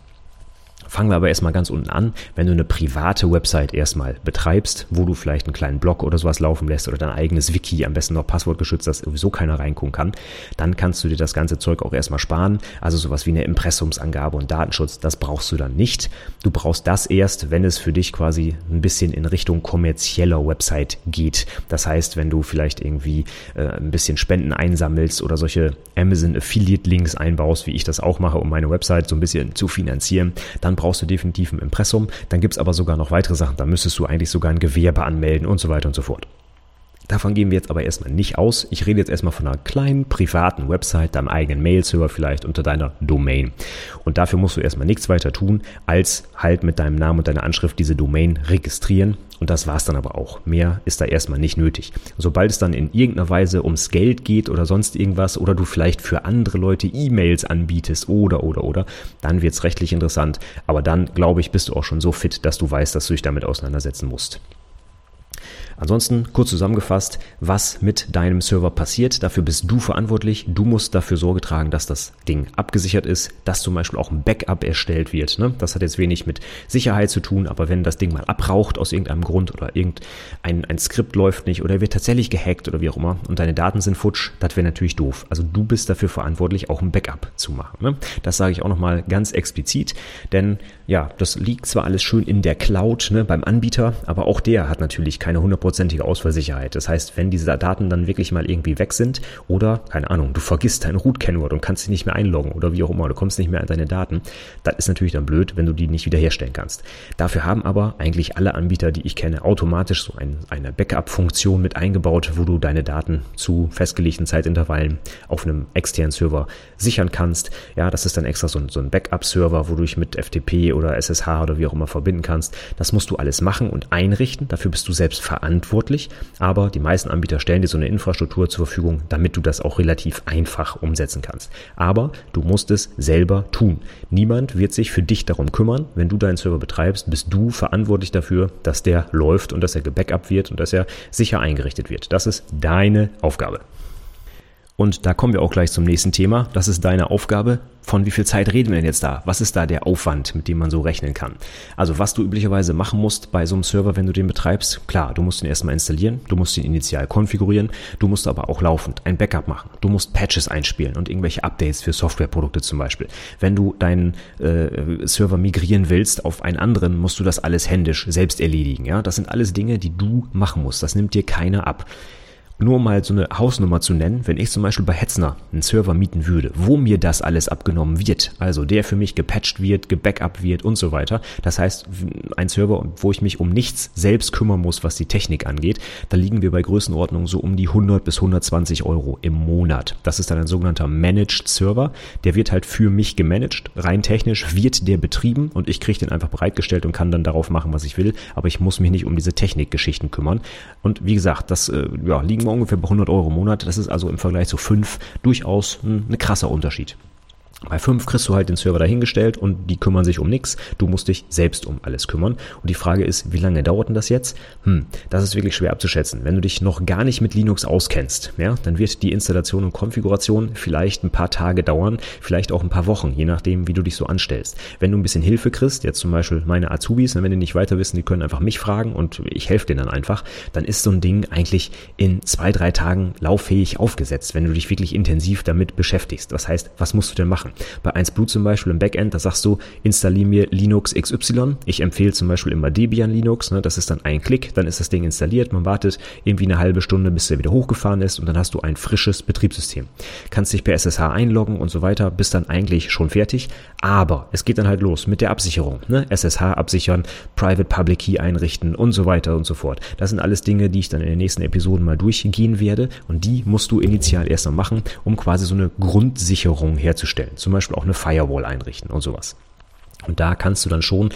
Fangen wir aber erstmal ganz unten an. Wenn du eine private Website erstmal betreibst, wo du vielleicht einen kleinen Blog oder sowas laufen lässt oder dein eigenes Wiki, am besten noch passwortgeschützt, dass sowieso keiner reingucken kann, dann kannst du dir das ganze Zeug auch erstmal sparen. Also sowas wie eine Impressumsangabe und Datenschutz, das brauchst du dann nicht. Du brauchst das erst, wenn es für dich quasi ein bisschen in Richtung kommerzieller Website geht. Das heißt, wenn du vielleicht irgendwie äh, ein bisschen Spenden einsammelst oder solche Amazon Affiliate Links einbaust, wie ich das auch mache, um meine Website so ein bisschen zu finanzieren, dann dann brauchst du definitiv ein Impressum. Dann gibt es aber sogar noch weitere Sachen. Da müsstest du eigentlich sogar ein Gewerbe anmelden und so weiter und so fort. Davon gehen wir jetzt aber erstmal nicht aus. Ich rede jetzt erstmal von einer kleinen privaten Website, deinem eigenen Mail-Server vielleicht unter deiner Domain. Und dafür musst du erstmal nichts weiter tun, als halt mit deinem Namen und deiner Anschrift diese Domain registrieren. Und das war's dann aber auch. Mehr ist da erstmal nicht nötig. Sobald es dann in irgendeiner Weise ums Geld geht oder sonst irgendwas oder du vielleicht für andere Leute E-Mails anbietest oder oder oder, dann wird's rechtlich interessant. Aber dann, glaube ich, bist du auch schon so fit, dass du weißt, dass du dich damit auseinandersetzen musst. Ansonsten kurz zusammengefasst, was mit deinem Server passiert. Dafür bist du verantwortlich. Du musst dafür Sorge tragen, dass das Ding abgesichert ist, dass zum Beispiel auch ein Backup erstellt wird. Ne? Das hat jetzt wenig mit Sicherheit zu tun, aber wenn das Ding mal abraucht aus irgendeinem Grund oder irgendein ein Skript läuft nicht oder wird tatsächlich gehackt oder wie auch immer und deine Daten sind futsch, das wäre natürlich doof. Also du bist dafür verantwortlich, auch ein Backup zu machen. Ne? Das sage ich auch nochmal ganz explizit, denn ja, das liegt zwar alles schön in der Cloud ne, beim Anbieter, aber auch der hat natürlich keine hundertprozentige Ausfallsicherheit. Das heißt, wenn diese Daten dann wirklich mal irgendwie weg sind oder, keine Ahnung, du vergisst dein Root-Kennwort und kannst dich nicht mehr einloggen oder wie auch immer, du kommst nicht mehr an deine Daten, das ist natürlich dann blöd, wenn du die nicht wiederherstellen kannst. Dafür haben aber eigentlich alle Anbieter, die ich kenne, automatisch so ein, eine Backup-Funktion mit eingebaut, wo du deine Daten zu festgelegten Zeitintervallen auf einem externen Server sichern kannst. Ja, das ist dann extra so ein, so ein Backup-Server, dich mit FTP oder SSH oder wie auch immer verbinden kannst. Das musst du alles machen und einrichten. Dafür bist du selbst verantwortlich. Aber die meisten Anbieter stellen dir so eine Infrastruktur zur Verfügung, damit du das auch relativ einfach umsetzen kannst. Aber du musst es selber tun. Niemand wird sich für dich darum kümmern. Wenn du deinen Server betreibst, bist du verantwortlich dafür, dass der läuft und dass er gebackupt wird und dass er sicher eingerichtet wird. Das ist deine Aufgabe. Und da kommen wir auch gleich zum nächsten Thema. Das ist deine Aufgabe. Von wie viel Zeit reden wir denn jetzt da? Was ist da der Aufwand, mit dem man so rechnen kann? Also was du üblicherweise machen musst bei so einem Server, wenn du den betreibst, klar, du musst ihn erstmal installieren, du musst ihn initial konfigurieren, du musst aber auch laufend ein Backup machen, du musst Patches einspielen und irgendwelche Updates für Softwareprodukte zum Beispiel. Wenn du deinen äh, Server migrieren willst auf einen anderen, musst du das alles händisch selbst erledigen. Ja, das sind alles Dinge, die du machen musst. Das nimmt dir keiner ab. Nur mal so eine Hausnummer zu nennen, wenn ich zum Beispiel bei Hetzner einen Server mieten würde, wo mir das alles abgenommen wird, also der für mich gepatcht wird, gebackup wird und so weiter. Das heißt, ein Server, wo ich mich um nichts selbst kümmern muss, was die Technik angeht, da liegen wir bei Größenordnung so um die 100 bis 120 Euro im Monat. Das ist dann ein sogenannter Managed Server. Der wird halt für mich gemanagt. Rein technisch wird der betrieben und ich kriege den einfach bereitgestellt und kann dann darauf machen, was ich will. Aber ich muss mich nicht um diese Technikgeschichten kümmern. Und wie gesagt, das äh, ja, liegen ungefähr bei 100 Euro im Monat. Das ist also im Vergleich zu 5 durchaus ein, ein krasser Unterschied. Bei fünf kriegst du halt den Server dahingestellt und die kümmern sich um nichts. Du musst dich selbst um alles kümmern. Und die Frage ist, wie lange dauert denn das jetzt? Hm, das ist wirklich schwer abzuschätzen. Wenn du dich noch gar nicht mit Linux auskennst, ja, dann wird die Installation und Konfiguration vielleicht ein paar Tage dauern, vielleicht auch ein paar Wochen, je nachdem, wie du dich so anstellst. Wenn du ein bisschen Hilfe kriegst, jetzt zum Beispiel meine Azubis, wenn die nicht weiter wissen, die können einfach mich fragen und ich helfe denen dann einfach, dann ist so ein Ding eigentlich in zwei, drei Tagen lauffähig aufgesetzt, wenn du dich wirklich intensiv damit beschäftigst. Das heißt, was musst du denn machen? Bei 1Blue zum Beispiel im Backend, da sagst du, installier mir Linux XY. Ich empfehle zum Beispiel immer Debian Linux. Ne? Das ist dann ein Klick, dann ist das Ding installiert. Man wartet irgendwie eine halbe Stunde, bis er wieder hochgefahren ist und dann hast du ein frisches Betriebssystem. Kannst dich per SSH einloggen und so weiter, bist dann eigentlich schon fertig. Aber es geht dann halt los mit der Absicherung. Ne? SSH absichern, Private Public Key einrichten und so weiter und so fort. Das sind alles Dinge, die ich dann in den nächsten Episoden mal durchgehen werde und die musst du initial erst mal machen, um quasi so eine Grundsicherung herzustellen zum Beispiel auch eine Firewall einrichten und sowas. Und da kannst du dann schon,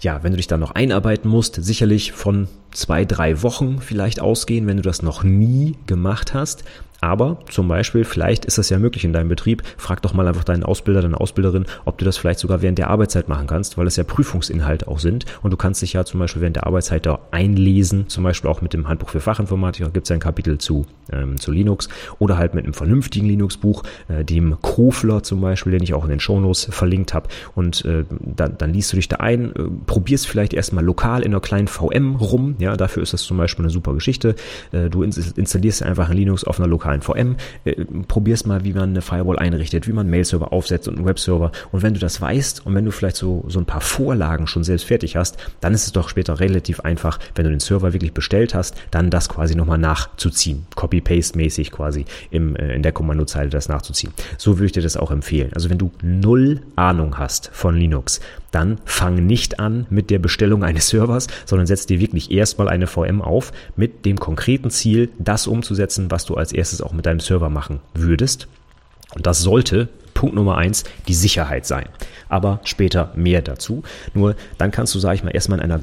ja, wenn du dich dann noch einarbeiten musst, sicherlich von zwei, drei Wochen vielleicht ausgehen, wenn du das noch nie gemacht hast. Aber zum Beispiel, vielleicht ist das ja möglich in deinem Betrieb, frag doch mal einfach deinen Ausbilder, deine Ausbilderin, ob du das vielleicht sogar während der Arbeitszeit machen kannst, weil es ja Prüfungsinhalte auch sind. Und du kannst dich ja zum Beispiel während der Arbeitszeit da einlesen, zum Beispiel auch mit dem Handbuch für Fachinformatiker gibt es ja ein Kapitel zu, ähm, zu Linux oder halt mit einem vernünftigen Linux-Buch, äh, dem Kofler zum Beispiel, den ich auch in den Shownotes verlinkt habe. Und äh, dann, dann liest du dich da ein, äh, probierst vielleicht erstmal lokal in einer kleinen VM rum. Ja, dafür ist das zum Beispiel eine super Geschichte. Äh, du installierst einfach ein Linux auf einer lokalen lokalen VM, äh, probierst mal, wie man eine Firewall einrichtet, wie man Mail-Server aufsetzt und einen Webserver. Und wenn du das weißt und wenn du vielleicht so, so ein paar Vorlagen schon selbst fertig hast, dann ist es doch später relativ einfach, wenn du den Server wirklich bestellt hast, dann das quasi nochmal nachzuziehen. Copy-Paste-mäßig quasi im, äh, in der Kommandozeile das nachzuziehen. So würde ich dir das auch empfehlen. Also wenn du null Ahnung hast von Linux, dann fang nicht an mit der Bestellung eines Servers, sondern setz dir wirklich erstmal eine VM auf mit dem konkreten Ziel, das umzusetzen, was du als erstes auch mit deinem Server machen würdest. Und das sollte Punkt Nummer eins die Sicherheit sein. Aber später mehr dazu. Nur dann kannst du, sage ich mal, erstmal in einer,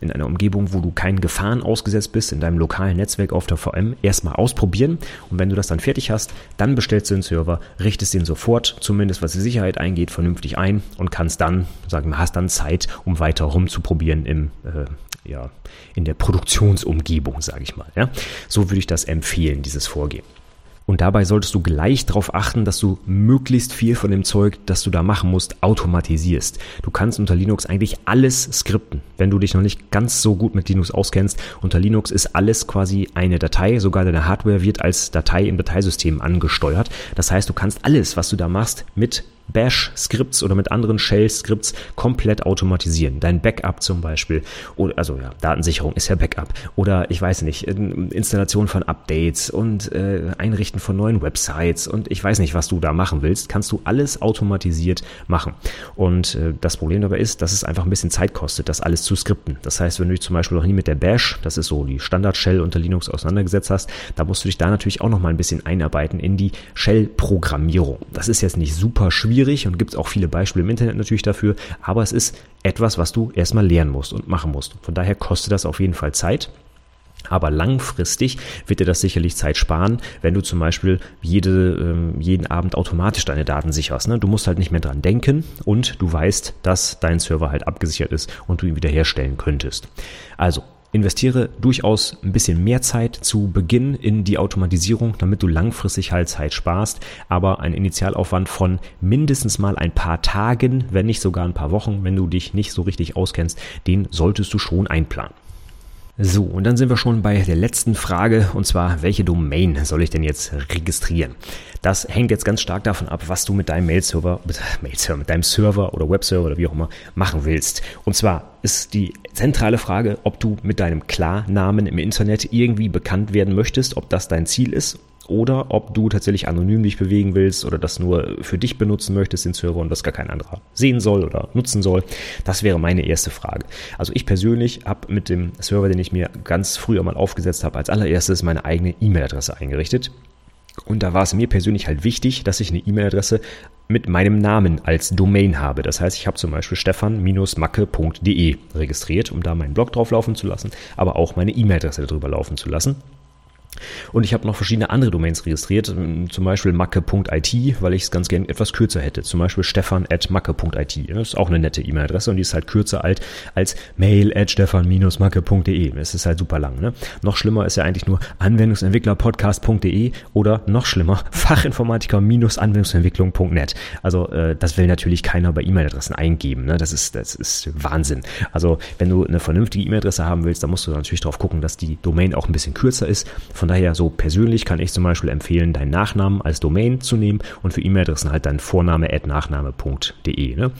in einer Umgebung, wo du keinen Gefahren ausgesetzt bist, in deinem lokalen Netzwerk auf der VM, erstmal ausprobieren. Und wenn du das dann fertig hast, dann bestellst du den Server, richtest den sofort, zumindest was die Sicherheit eingeht, vernünftig ein und kannst dann, sagen wir, hast dann Zeit, um weiter rumzuprobieren im äh, ja, in der Produktionsumgebung, sage ich mal. Ja? So würde ich das empfehlen, dieses Vorgehen. Und dabei solltest du gleich darauf achten, dass du möglichst viel von dem Zeug, das du da machen musst, automatisierst. Du kannst unter Linux eigentlich alles skripten. Wenn du dich noch nicht ganz so gut mit Linux auskennst, unter Linux ist alles quasi eine Datei. Sogar deine Hardware wird als Datei im Dateisystem angesteuert. Das heißt, du kannst alles, was du da machst, mit Bash-Skripts oder mit anderen Shell-Skripts komplett automatisieren. Dein Backup zum Beispiel, oder, also ja, Datensicherung ist ja Backup. Oder ich weiß nicht, Installation von Updates und äh, Einrichten von neuen Websites und ich weiß nicht, was du da machen willst, kannst du alles automatisiert machen. Und äh, das Problem dabei ist, dass es einfach ein bisschen Zeit kostet, das alles zu skripten. Das heißt, wenn du dich zum Beispiel noch nie mit der Bash, das ist so die Standard-Shell unter Linux auseinandergesetzt hast, da musst du dich da natürlich auch noch mal ein bisschen einarbeiten in die Shell-Programmierung. Das ist jetzt nicht super schwierig schwierig und gibt es auch viele Beispiele im Internet natürlich dafür, aber es ist etwas, was du erstmal lernen musst und machen musst. Von daher kostet das auf jeden Fall Zeit. Aber langfristig wird dir das sicherlich Zeit sparen, wenn du zum Beispiel jede, ähm, jeden Abend automatisch deine Daten sicherst. Ne? Du musst halt nicht mehr dran denken und du weißt, dass dein Server halt abgesichert ist und du ihn wiederherstellen könntest. Also investiere durchaus ein bisschen mehr Zeit zu Beginn in die Automatisierung, damit du langfristig halt Zeit sparst. Aber ein Initialaufwand von mindestens mal ein paar Tagen, wenn nicht sogar ein paar Wochen, wenn du dich nicht so richtig auskennst, den solltest du schon einplanen. So, und dann sind wir schon bei der letzten Frage, und zwar, welche Domain soll ich denn jetzt registrieren? Das hängt jetzt ganz stark davon ab, was du mit deinem Mail-Server, mit, Mail-Server, mit deinem Server oder Webserver oder wie auch immer machen willst. Und zwar ist die zentrale Frage, ob du mit deinem Klarnamen im Internet irgendwie bekannt werden möchtest, ob das dein Ziel ist oder ob du tatsächlich anonym dich bewegen willst oder das nur für dich benutzen möchtest, den Server und das gar kein anderer sehen soll oder nutzen soll. Das wäre meine erste Frage. Also ich persönlich habe mit dem Server, den ich mir ganz früher mal aufgesetzt habe, als allererstes meine eigene E-Mail-Adresse eingerichtet. Und da war es mir persönlich halt wichtig, dass ich eine E-Mail-Adresse mit meinem Namen als Domain habe. Das heißt, ich habe zum Beispiel stefan-macke.de registriert, um da meinen Blog drauf laufen zu lassen, aber auch meine E-Mail-Adresse darüber laufen zu lassen. Und ich habe noch verschiedene andere Domains registriert, zum Beispiel macke.it, weil ich es ganz gerne etwas kürzer hätte. Zum Beispiel stefan.macke.it. Das ist auch eine nette E-Mail-Adresse und die ist halt kürzer alt als mail at stefan-macke.de. Das ist halt super lang. Ne? Noch schlimmer ist ja eigentlich nur anwendungsentwicklerpodcast.de oder noch schlimmer Fachinformatiker-anwendungsentwicklung.net. Also äh, das will natürlich keiner bei E-Mail-Adressen eingeben. Ne? Das, ist, das ist Wahnsinn. Also wenn du eine vernünftige E-Mail-Adresse haben willst, dann musst du natürlich darauf gucken, dass die Domain auch ein bisschen kürzer ist. Von von daher so persönlich kann ich zum Beispiel empfehlen, deinen Nachnamen als Domain zu nehmen und für E-Mail-Adressen halt dein Vorname at nachname.de. Ne?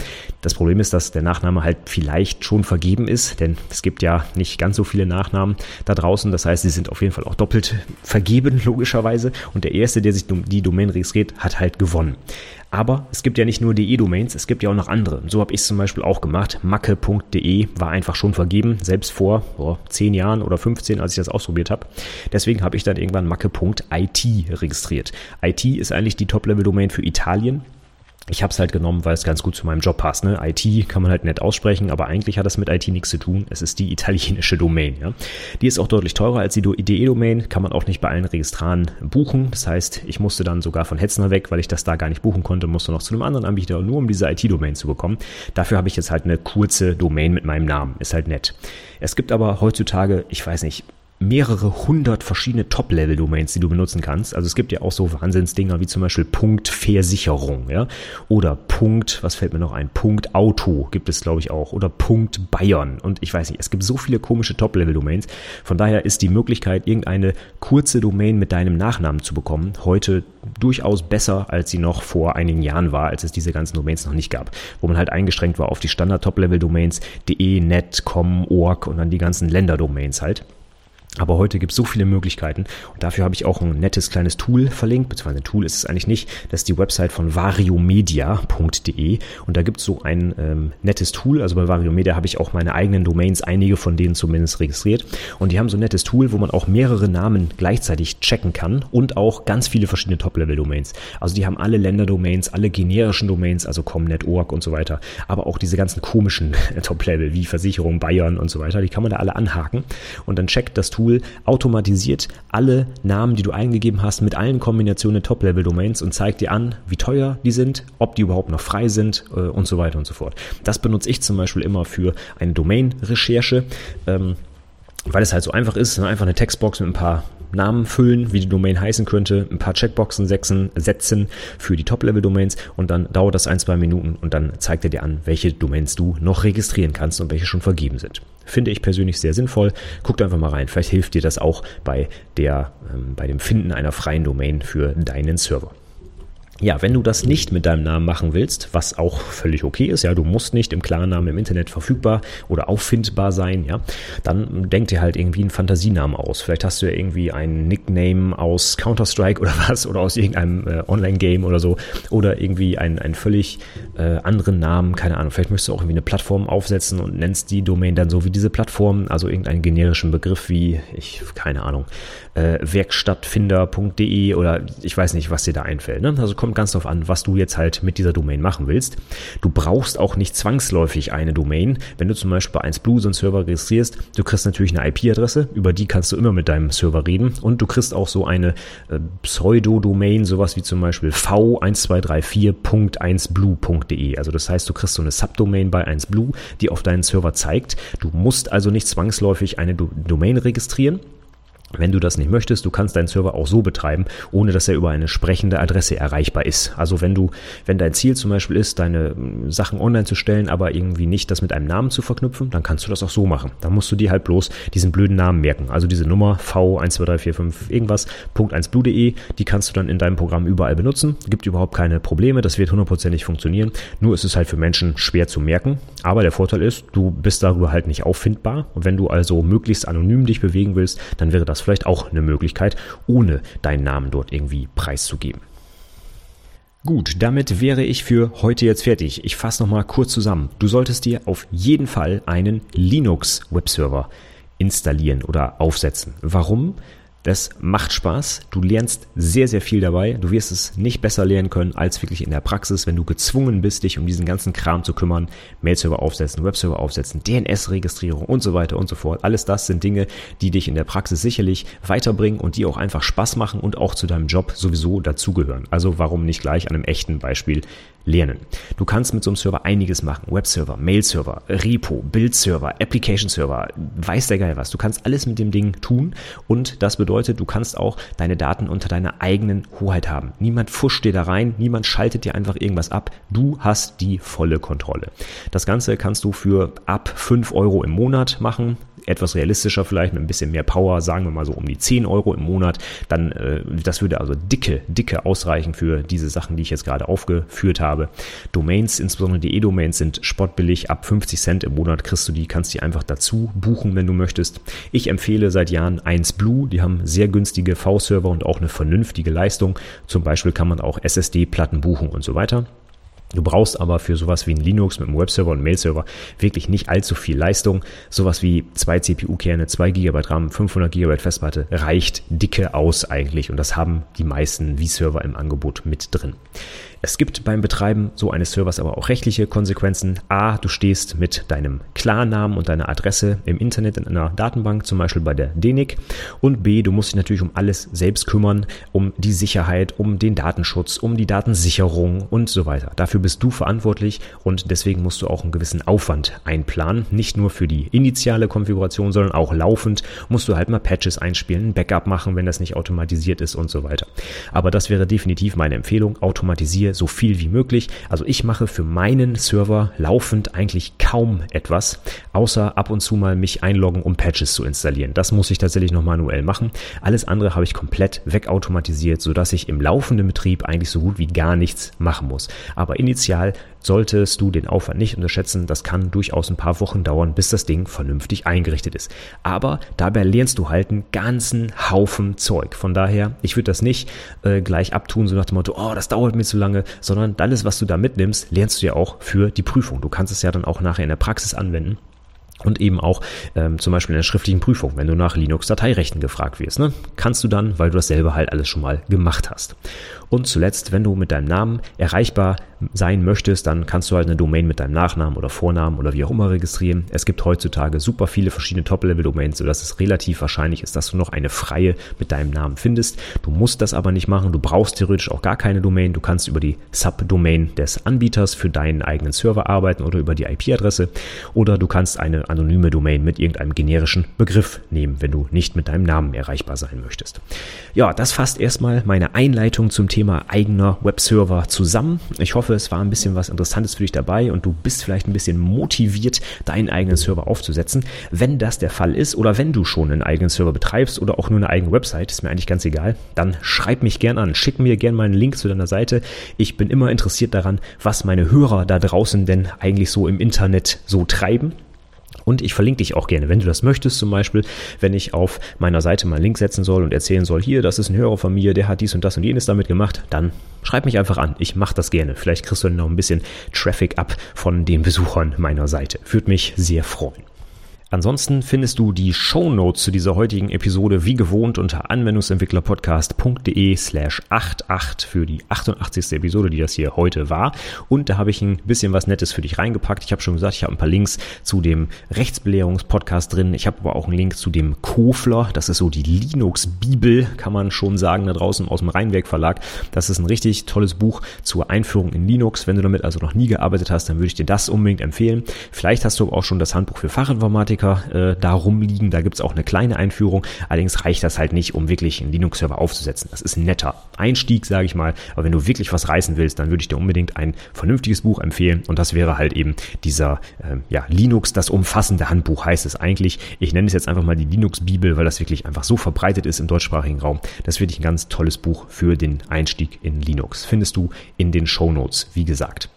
Das Problem ist, dass der Nachname halt vielleicht schon vergeben ist, denn es gibt ja nicht ganz so viele Nachnamen da draußen. Das heißt, sie sind auf jeden Fall auch doppelt vergeben, logischerweise. Und der Erste, der sich die Domain registriert, hat halt gewonnen. Aber es gibt ja nicht nur DE-Domains, es gibt ja auch noch andere. So habe ich es zum Beispiel auch gemacht. Macke.de war einfach schon vergeben, selbst vor boah, 10 Jahren oder 15, als ich das ausprobiert habe. Deswegen habe ich dann irgendwann Macke.it registriert. IT ist eigentlich die Top-Level-Domain für Italien ich habe es halt genommen, weil es ganz gut zu meinem Job passt. Ne? IT kann man halt nett aussprechen, aber eigentlich hat das mit IT nichts zu tun. Es ist die italienische Domain. Ja? Die ist auch deutlich teurer als die DE-Domain, kann man auch nicht bei allen Registraren buchen. Das heißt, ich musste dann sogar von Hetzner weg, weil ich das da gar nicht buchen konnte, musste noch zu einem anderen Anbieter, nur um diese IT-Domain zu bekommen. Dafür habe ich jetzt halt eine kurze Domain mit meinem Namen. Ist halt nett. Es gibt aber heutzutage, ich weiß nicht, mehrere hundert verschiedene Top-Level-Domains, die du benutzen kannst. Also es gibt ja auch so Wahnsinnsdinger wie zum Beispiel Punkt Versicherung, ja, oder Punkt, was fällt mir noch ein? Punkt Auto gibt es, glaube ich, auch, oder Punkt Bayern. Und ich weiß nicht, es gibt so viele komische Top-Level-Domains. Von daher ist die Möglichkeit, irgendeine kurze Domain mit deinem Nachnamen zu bekommen, heute durchaus besser, als sie noch vor einigen Jahren war, als es diese ganzen Domains noch nicht gab, wo man halt eingeschränkt war auf die Standard-Top-Level-Domains, de, net, com, org und dann die ganzen Länder-Domains halt. Aber heute gibt es so viele Möglichkeiten und dafür habe ich auch ein nettes kleines Tool verlinkt, beziehungsweise ein Tool ist es eigentlich nicht. Das ist die Website von variomedia.de und da gibt es so ein ähm, nettes Tool. Also bei Variomedia habe ich auch meine eigenen Domains, einige von denen zumindest registriert und die haben so ein nettes Tool, wo man auch mehrere Namen gleichzeitig checken kann und auch ganz viele verschiedene Top-Level-Domains. Also die haben alle Länder-Domains, alle generischen Domains, also Comnet.org und so weiter, aber auch diese ganzen komischen Top-Level wie Versicherung Bayern und so weiter, die kann man da alle anhaken und dann checkt das Tool Tool automatisiert alle Namen, die du eingegeben hast, mit allen Kombinationen Top-Level-Domains und zeigt dir an, wie teuer die sind, ob die überhaupt noch frei sind äh, und so weiter und so fort. Das benutze ich zum Beispiel immer für eine Domain-Recherche. Ähm, weil es halt so einfach ist, ne? einfach eine Textbox mit ein paar Namen füllen, wie die Domain heißen könnte, ein paar Checkboxen setzen, für die Top-Level-Domains und dann dauert das ein, zwei Minuten und dann zeigt er dir an, welche Domains du noch registrieren kannst und welche schon vergeben sind. Finde ich persönlich sehr sinnvoll. Guckt einfach mal rein. Vielleicht hilft dir das auch bei der, ähm, bei dem Finden einer freien Domain für deinen Server. Ja, wenn du das nicht mit deinem Namen machen willst, was auch völlig okay ist, ja, du musst nicht im Klarnamen im Internet verfügbar oder auffindbar sein, ja, dann denk dir halt irgendwie einen Fantasienamen aus. Vielleicht hast du ja irgendwie einen Nickname aus Counter-Strike oder was oder aus irgendeinem äh, Online-Game oder so oder irgendwie einen, einen völlig äh, anderen Namen, keine Ahnung. Vielleicht möchtest du auch irgendwie eine Plattform aufsetzen und nennst die Domain dann so wie diese Plattform, also irgendeinen generischen Begriff wie, ich, keine Ahnung, äh, werkstattfinder.de oder ich weiß nicht, was dir da einfällt. Ne? Also kommt ganz drauf an, was du jetzt halt mit dieser Domain machen willst. Du brauchst auch nicht zwangsläufig eine Domain. Wenn du zum Beispiel bei 1Blue so einen Server registrierst, du kriegst natürlich eine IP-Adresse, über die kannst du immer mit deinem Server reden und du kriegst auch so eine äh, Pseudo-Domain, sowas wie zum Beispiel v1234.1blue.de. Also das heißt, du kriegst so eine Subdomain bei 1Blue, die auf deinen Server zeigt. Du musst also nicht zwangsläufig eine Do Domain registrieren. Wenn du das nicht möchtest, du kannst deinen Server auch so betreiben, ohne dass er über eine sprechende Adresse erreichbar ist. Also wenn du, wenn dein Ziel zum Beispiel ist, deine hm, Sachen online zu stellen, aber irgendwie nicht das mit einem Namen zu verknüpfen, dann kannst du das auch so machen. Dann musst du dir halt bloß diesen blöden Namen merken. Also diese Nummer V12345 irgendwas, .1blue.de, die kannst du dann in deinem Programm überall benutzen. Gibt überhaupt keine Probleme, das wird hundertprozentig funktionieren. Nur ist es halt für Menschen schwer zu merken. Aber der Vorteil ist, du bist darüber halt nicht auffindbar. Und wenn du also möglichst anonym dich bewegen willst, dann wäre das vielleicht auch eine Möglichkeit, ohne deinen Namen dort irgendwie preiszugeben. Gut, damit wäre ich für heute jetzt fertig. Ich fasse nochmal kurz zusammen. Du solltest dir auf jeden Fall einen Linux Webserver installieren oder aufsetzen. Warum? Das macht Spaß. Du lernst sehr, sehr viel dabei. Du wirst es nicht besser lernen können als wirklich in der Praxis, wenn du gezwungen bist, dich um diesen ganzen Kram zu kümmern. Mail-Server aufsetzen, Webserver aufsetzen, DNS-Registrierung und so weiter und so fort. Alles das sind Dinge, die dich in der Praxis sicherlich weiterbringen und die auch einfach Spaß machen und auch zu deinem Job sowieso dazugehören. Also warum nicht gleich an einem echten Beispiel lernen. Du kannst mit so einem Server einiges machen. Webserver, Mail-Server, Repo, Bild-Server, Application-Server, weiß der geil was. Du kannst alles mit dem Ding tun und das bedeutet, du kannst auch deine Daten unter deiner eigenen Hoheit haben. Niemand fuscht dir da rein, niemand schaltet dir einfach irgendwas ab. Du hast die volle Kontrolle. Das Ganze kannst du für ab 5 Euro im Monat machen etwas realistischer vielleicht, mit ein bisschen mehr Power, sagen wir mal so um die 10 Euro im Monat, dann äh, das würde also dicke, dicke ausreichen für diese Sachen, die ich jetzt gerade aufgeführt habe. Domains, insbesondere die E-Domains sind spottbillig, ab 50 Cent im Monat kriegst du die, kannst die einfach dazu buchen, wenn du möchtest. Ich empfehle seit Jahren 1Blue, die haben sehr günstige V-Server und auch eine vernünftige Leistung. Zum Beispiel kann man auch SSD-Platten buchen und so weiter. Du brauchst aber für sowas wie ein Linux mit einem Webserver und Mail-Server wirklich nicht allzu viel Leistung. Sowas wie zwei CPU-Kerne, zwei GB RAM, 500 GB Festplatte reicht dicke aus eigentlich und das haben die meisten V-Server im Angebot mit drin. Es gibt beim Betreiben so eines Servers aber auch rechtliche Konsequenzen. A, du stehst mit deinem Klarnamen und deiner Adresse im Internet in einer Datenbank, zum Beispiel bei der DENIC. Und B, du musst dich natürlich um alles selbst kümmern, um die Sicherheit, um den Datenschutz, um die Datensicherung und so weiter. Dafür bist du verantwortlich und deswegen musst du auch einen gewissen Aufwand einplanen. Nicht nur für die initiale Konfiguration, sondern auch laufend musst du halt mal Patches einspielen, ein Backup machen, wenn das nicht automatisiert ist und so weiter. Aber das wäre definitiv meine Empfehlung. Automatisiere so viel wie möglich. Also ich mache für meinen Server laufend eigentlich kaum etwas, außer ab und zu mal mich einloggen, um Patches zu installieren. Das muss ich tatsächlich noch manuell machen. Alles andere habe ich komplett wegautomatisiert, sodass ich im laufenden Betrieb eigentlich so gut wie gar nichts machen muss. Aber initial solltest du den Aufwand nicht unterschätzen. Das kann durchaus ein paar Wochen dauern, bis das Ding vernünftig eingerichtet ist. Aber dabei lernst du halt einen ganzen Haufen Zeug. Von daher, ich würde das nicht äh, gleich abtun, so nach dem Motto, oh, das dauert mir zu lange, sondern alles, was du da mitnimmst, lernst du ja auch für die Prüfung. Du kannst es ja dann auch nachher in der Praxis anwenden. Und eben auch ähm, zum Beispiel in der schriftlichen Prüfung, wenn du nach Linux-Dateirechten gefragt wirst. Ne? Kannst du dann, weil du das selber halt alles schon mal gemacht hast. Und zuletzt, wenn du mit deinem Namen erreichbar sein möchtest, dann kannst du halt eine Domain mit deinem Nachnamen oder Vornamen oder wie auch immer registrieren. Es gibt heutzutage super viele verschiedene Top-Level-Domains, sodass es relativ wahrscheinlich ist, dass du noch eine freie mit deinem Namen findest. Du musst das aber nicht machen. Du brauchst theoretisch auch gar keine Domain. Du kannst über die Subdomain des Anbieters für deinen eigenen Server arbeiten oder über die IP-Adresse. Oder du kannst eine anonyme Domain mit irgendeinem generischen Begriff nehmen, wenn du nicht mit deinem Namen erreichbar sein möchtest. Ja, das fasst erstmal meine Einleitung zum Thema eigener Webserver zusammen. Ich hoffe, hoffe, es war ein bisschen was Interessantes für dich dabei und du bist vielleicht ein bisschen motiviert, deinen eigenen Server aufzusetzen. Wenn das der Fall ist oder wenn du schon einen eigenen Server betreibst oder auch nur eine eigene Website, ist mir eigentlich ganz egal, dann schreib mich gern an, schick mir gern mal einen Link zu deiner Seite. Ich bin immer interessiert daran, was meine Hörer da draußen denn eigentlich so im Internet so treiben. Und ich verlinke dich auch gerne, wenn du das möchtest, zum Beispiel, wenn ich auf meiner Seite mal einen Link setzen soll und erzählen soll, hier, das ist ein Hörer von mir, der hat dies und das und jenes damit gemacht, dann schreib mich einfach an. Ich mache das gerne. Vielleicht kriegst du dann noch ein bisschen Traffic ab von den Besuchern meiner Seite. Würde mich sehr freuen. Ansonsten findest du die Show Notes zu dieser heutigen Episode wie gewohnt unter anwendungsentwicklerpodcast.de slash 88 für die 88. Episode, die das hier heute war. Und da habe ich ein bisschen was Nettes für dich reingepackt. Ich habe schon gesagt, ich habe ein paar Links zu dem Rechtsbelehrungspodcast drin. Ich habe aber auch einen Link zu dem Kofler. Das ist so die Linux-Bibel, kann man schon sagen, da draußen aus dem Rheinwerk Verlag. Das ist ein richtig tolles Buch zur Einführung in Linux. Wenn du damit also noch nie gearbeitet hast, dann würde ich dir das unbedingt empfehlen. Vielleicht hast du auch schon das Handbuch für Fachinformatik Klassiker äh, da rumliegen. Da gibt's auch eine kleine Einführung. Allerdings reicht das halt nicht, um wirklich einen Linux-Server aufzusetzen. Das ist ein netter Einstieg, sage ich mal. Aber wenn du wirklich was reißen willst, dann würde ich dir unbedingt ein vernünftiges Buch empfehlen. Und das wäre halt eben dieser äh, ja, Linux, das umfassende Handbuch heißt es eigentlich. Ich nenne es jetzt einfach mal die Linux-Bibel, weil das wirklich einfach so verbreitet ist im deutschsprachigen Raum. Das finde ich ein ganz tolles Buch für den Einstieg in Linux. Findest du in den Show Notes, wie gesagt.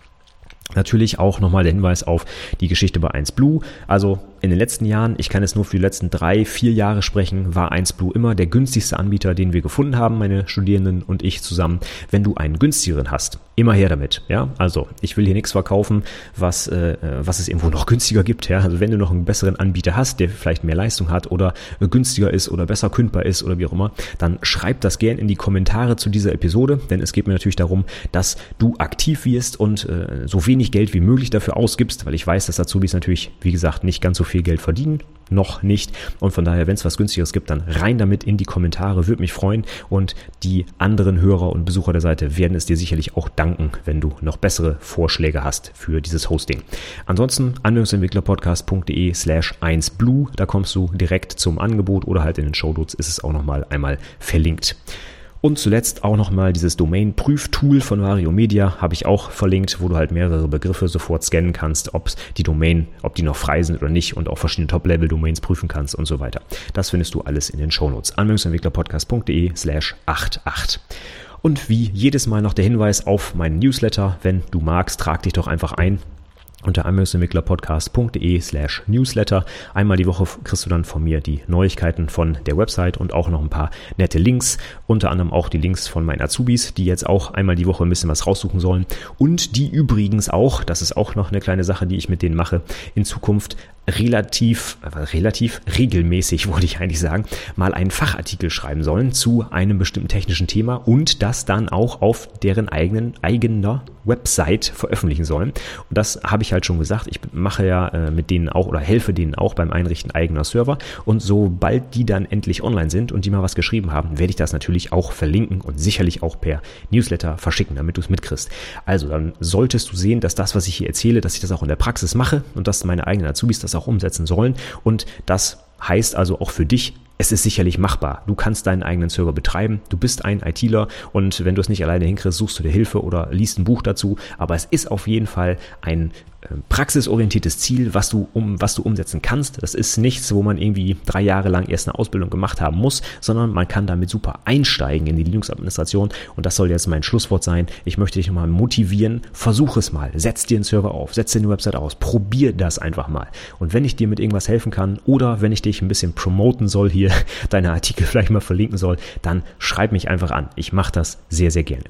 Natürlich auch nochmal der Hinweis auf die Geschichte bei 1Blue. Also in den letzten Jahren, ich kann jetzt nur für die letzten drei, vier Jahre sprechen, war 1Blue immer der günstigste Anbieter, den wir gefunden haben, meine Studierenden und ich zusammen. Wenn du einen günstigeren hast, immer her damit. Ja, also ich will hier nichts verkaufen, was, äh, was es irgendwo noch günstiger gibt. Ja, also wenn du noch einen besseren Anbieter hast, der vielleicht mehr Leistung hat oder günstiger ist oder besser kündbar ist oder wie auch immer, dann schreib das gern in die Kommentare zu dieser Episode, denn es geht mir natürlich darum, dass du aktiv wirst und äh, so wenig Geld wie möglich dafür ausgibst, weil ich weiß, dass Azubis natürlich, wie gesagt, nicht ganz so viel Geld verdienen noch nicht. Und von daher, wenn es was günstigeres gibt, dann rein damit in die Kommentare, würde mich freuen. Und die anderen Hörer und Besucher der Seite werden es dir sicherlich auch danken, wenn du noch bessere Vorschläge hast für dieses Hosting. Ansonsten anwendungsentwicklerpodcast.de slash 1blue, da kommst du direkt zum Angebot oder halt in den Shownotes ist es auch nochmal einmal verlinkt. Und zuletzt auch nochmal dieses Domain-Prüftool von Vario Media habe ich auch verlinkt, wo du halt mehrere Begriffe sofort scannen kannst, ob die Domain, ob die noch frei sind oder nicht und auch verschiedene Top-Level-Domains prüfen kannst und so weiter. Das findest du alles in den Shownotes. Anwendungsentwicklerpodcast.de slash 88. Und wie jedes Mal noch der Hinweis auf meinen Newsletter. Wenn du magst, trag dich doch einfach ein unter anwendungsentwicklerpodcast.de slash newsletter. Einmal die Woche kriegst du dann von mir die Neuigkeiten von der Website und auch noch ein paar nette Links, unter anderem auch die Links von meinen Azubis, die jetzt auch einmal die Woche ein bisschen was raussuchen sollen und die übrigens auch, das ist auch noch eine kleine Sache, die ich mit denen mache, in Zukunft relativ, äh, relativ regelmäßig, wollte ich eigentlich sagen, mal einen Fachartikel schreiben sollen zu einem bestimmten technischen Thema und das dann auch auf deren eigenen, eigener Website veröffentlichen sollen. Und das habe ich halt schon gesagt. Ich mache ja äh, mit denen auch oder helfe denen auch beim Einrichten eigener Server. Und sobald die dann endlich online sind und die mal was geschrieben haben, werde ich das natürlich auch verlinken und sicherlich auch per Newsletter verschicken, damit du es mitkriegst. Also dann solltest du sehen, dass das, was ich hier erzähle, dass ich das auch in der Praxis mache und dass meine eigenen Azubis das auch umsetzen sollen. Und das heißt also auch für dich, es ist sicherlich machbar. Du kannst deinen eigenen Server betreiben. Du bist ein ITler und wenn du es nicht alleine hinkriegst, suchst du dir Hilfe oder liest ein Buch dazu. Aber es ist auf jeden Fall ein praxisorientiertes Ziel, was du um, was du umsetzen kannst. Das ist nichts, wo man irgendwie drei Jahre lang erst eine Ausbildung gemacht haben muss, sondern man kann damit super einsteigen in die Linux-Administration. Und das soll jetzt mein Schlusswort sein. Ich möchte dich nochmal motivieren. Versuch es mal. Setz dir einen Server auf. Setz dir eine Website aus. Probier das einfach mal. Und wenn ich dir mit irgendwas helfen kann oder wenn ich dich ein bisschen promoten soll hier, deine Artikel vielleicht mal verlinken soll, dann schreib mich einfach an. Ich mache das sehr, sehr gerne.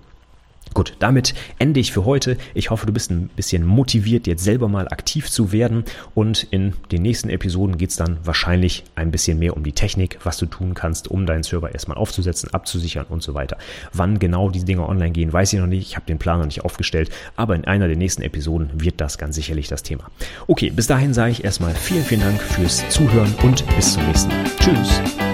Gut, damit ende ich für heute. Ich hoffe, du bist ein bisschen motiviert, jetzt selber mal aktiv zu werden. Und in den nächsten Episoden geht es dann wahrscheinlich ein bisschen mehr um die Technik, was du tun kannst, um deinen Server erstmal aufzusetzen, abzusichern und so weiter. Wann genau diese Dinge online gehen, weiß ich noch nicht. Ich habe den Plan noch nicht aufgestellt. Aber in einer der nächsten Episoden wird das ganz sicherlich das Thema. Okay, bis dahin sage ich erstmal vielen, vielen Dank fürs Zuhören und bis zum nächsten Mal. Tschüss.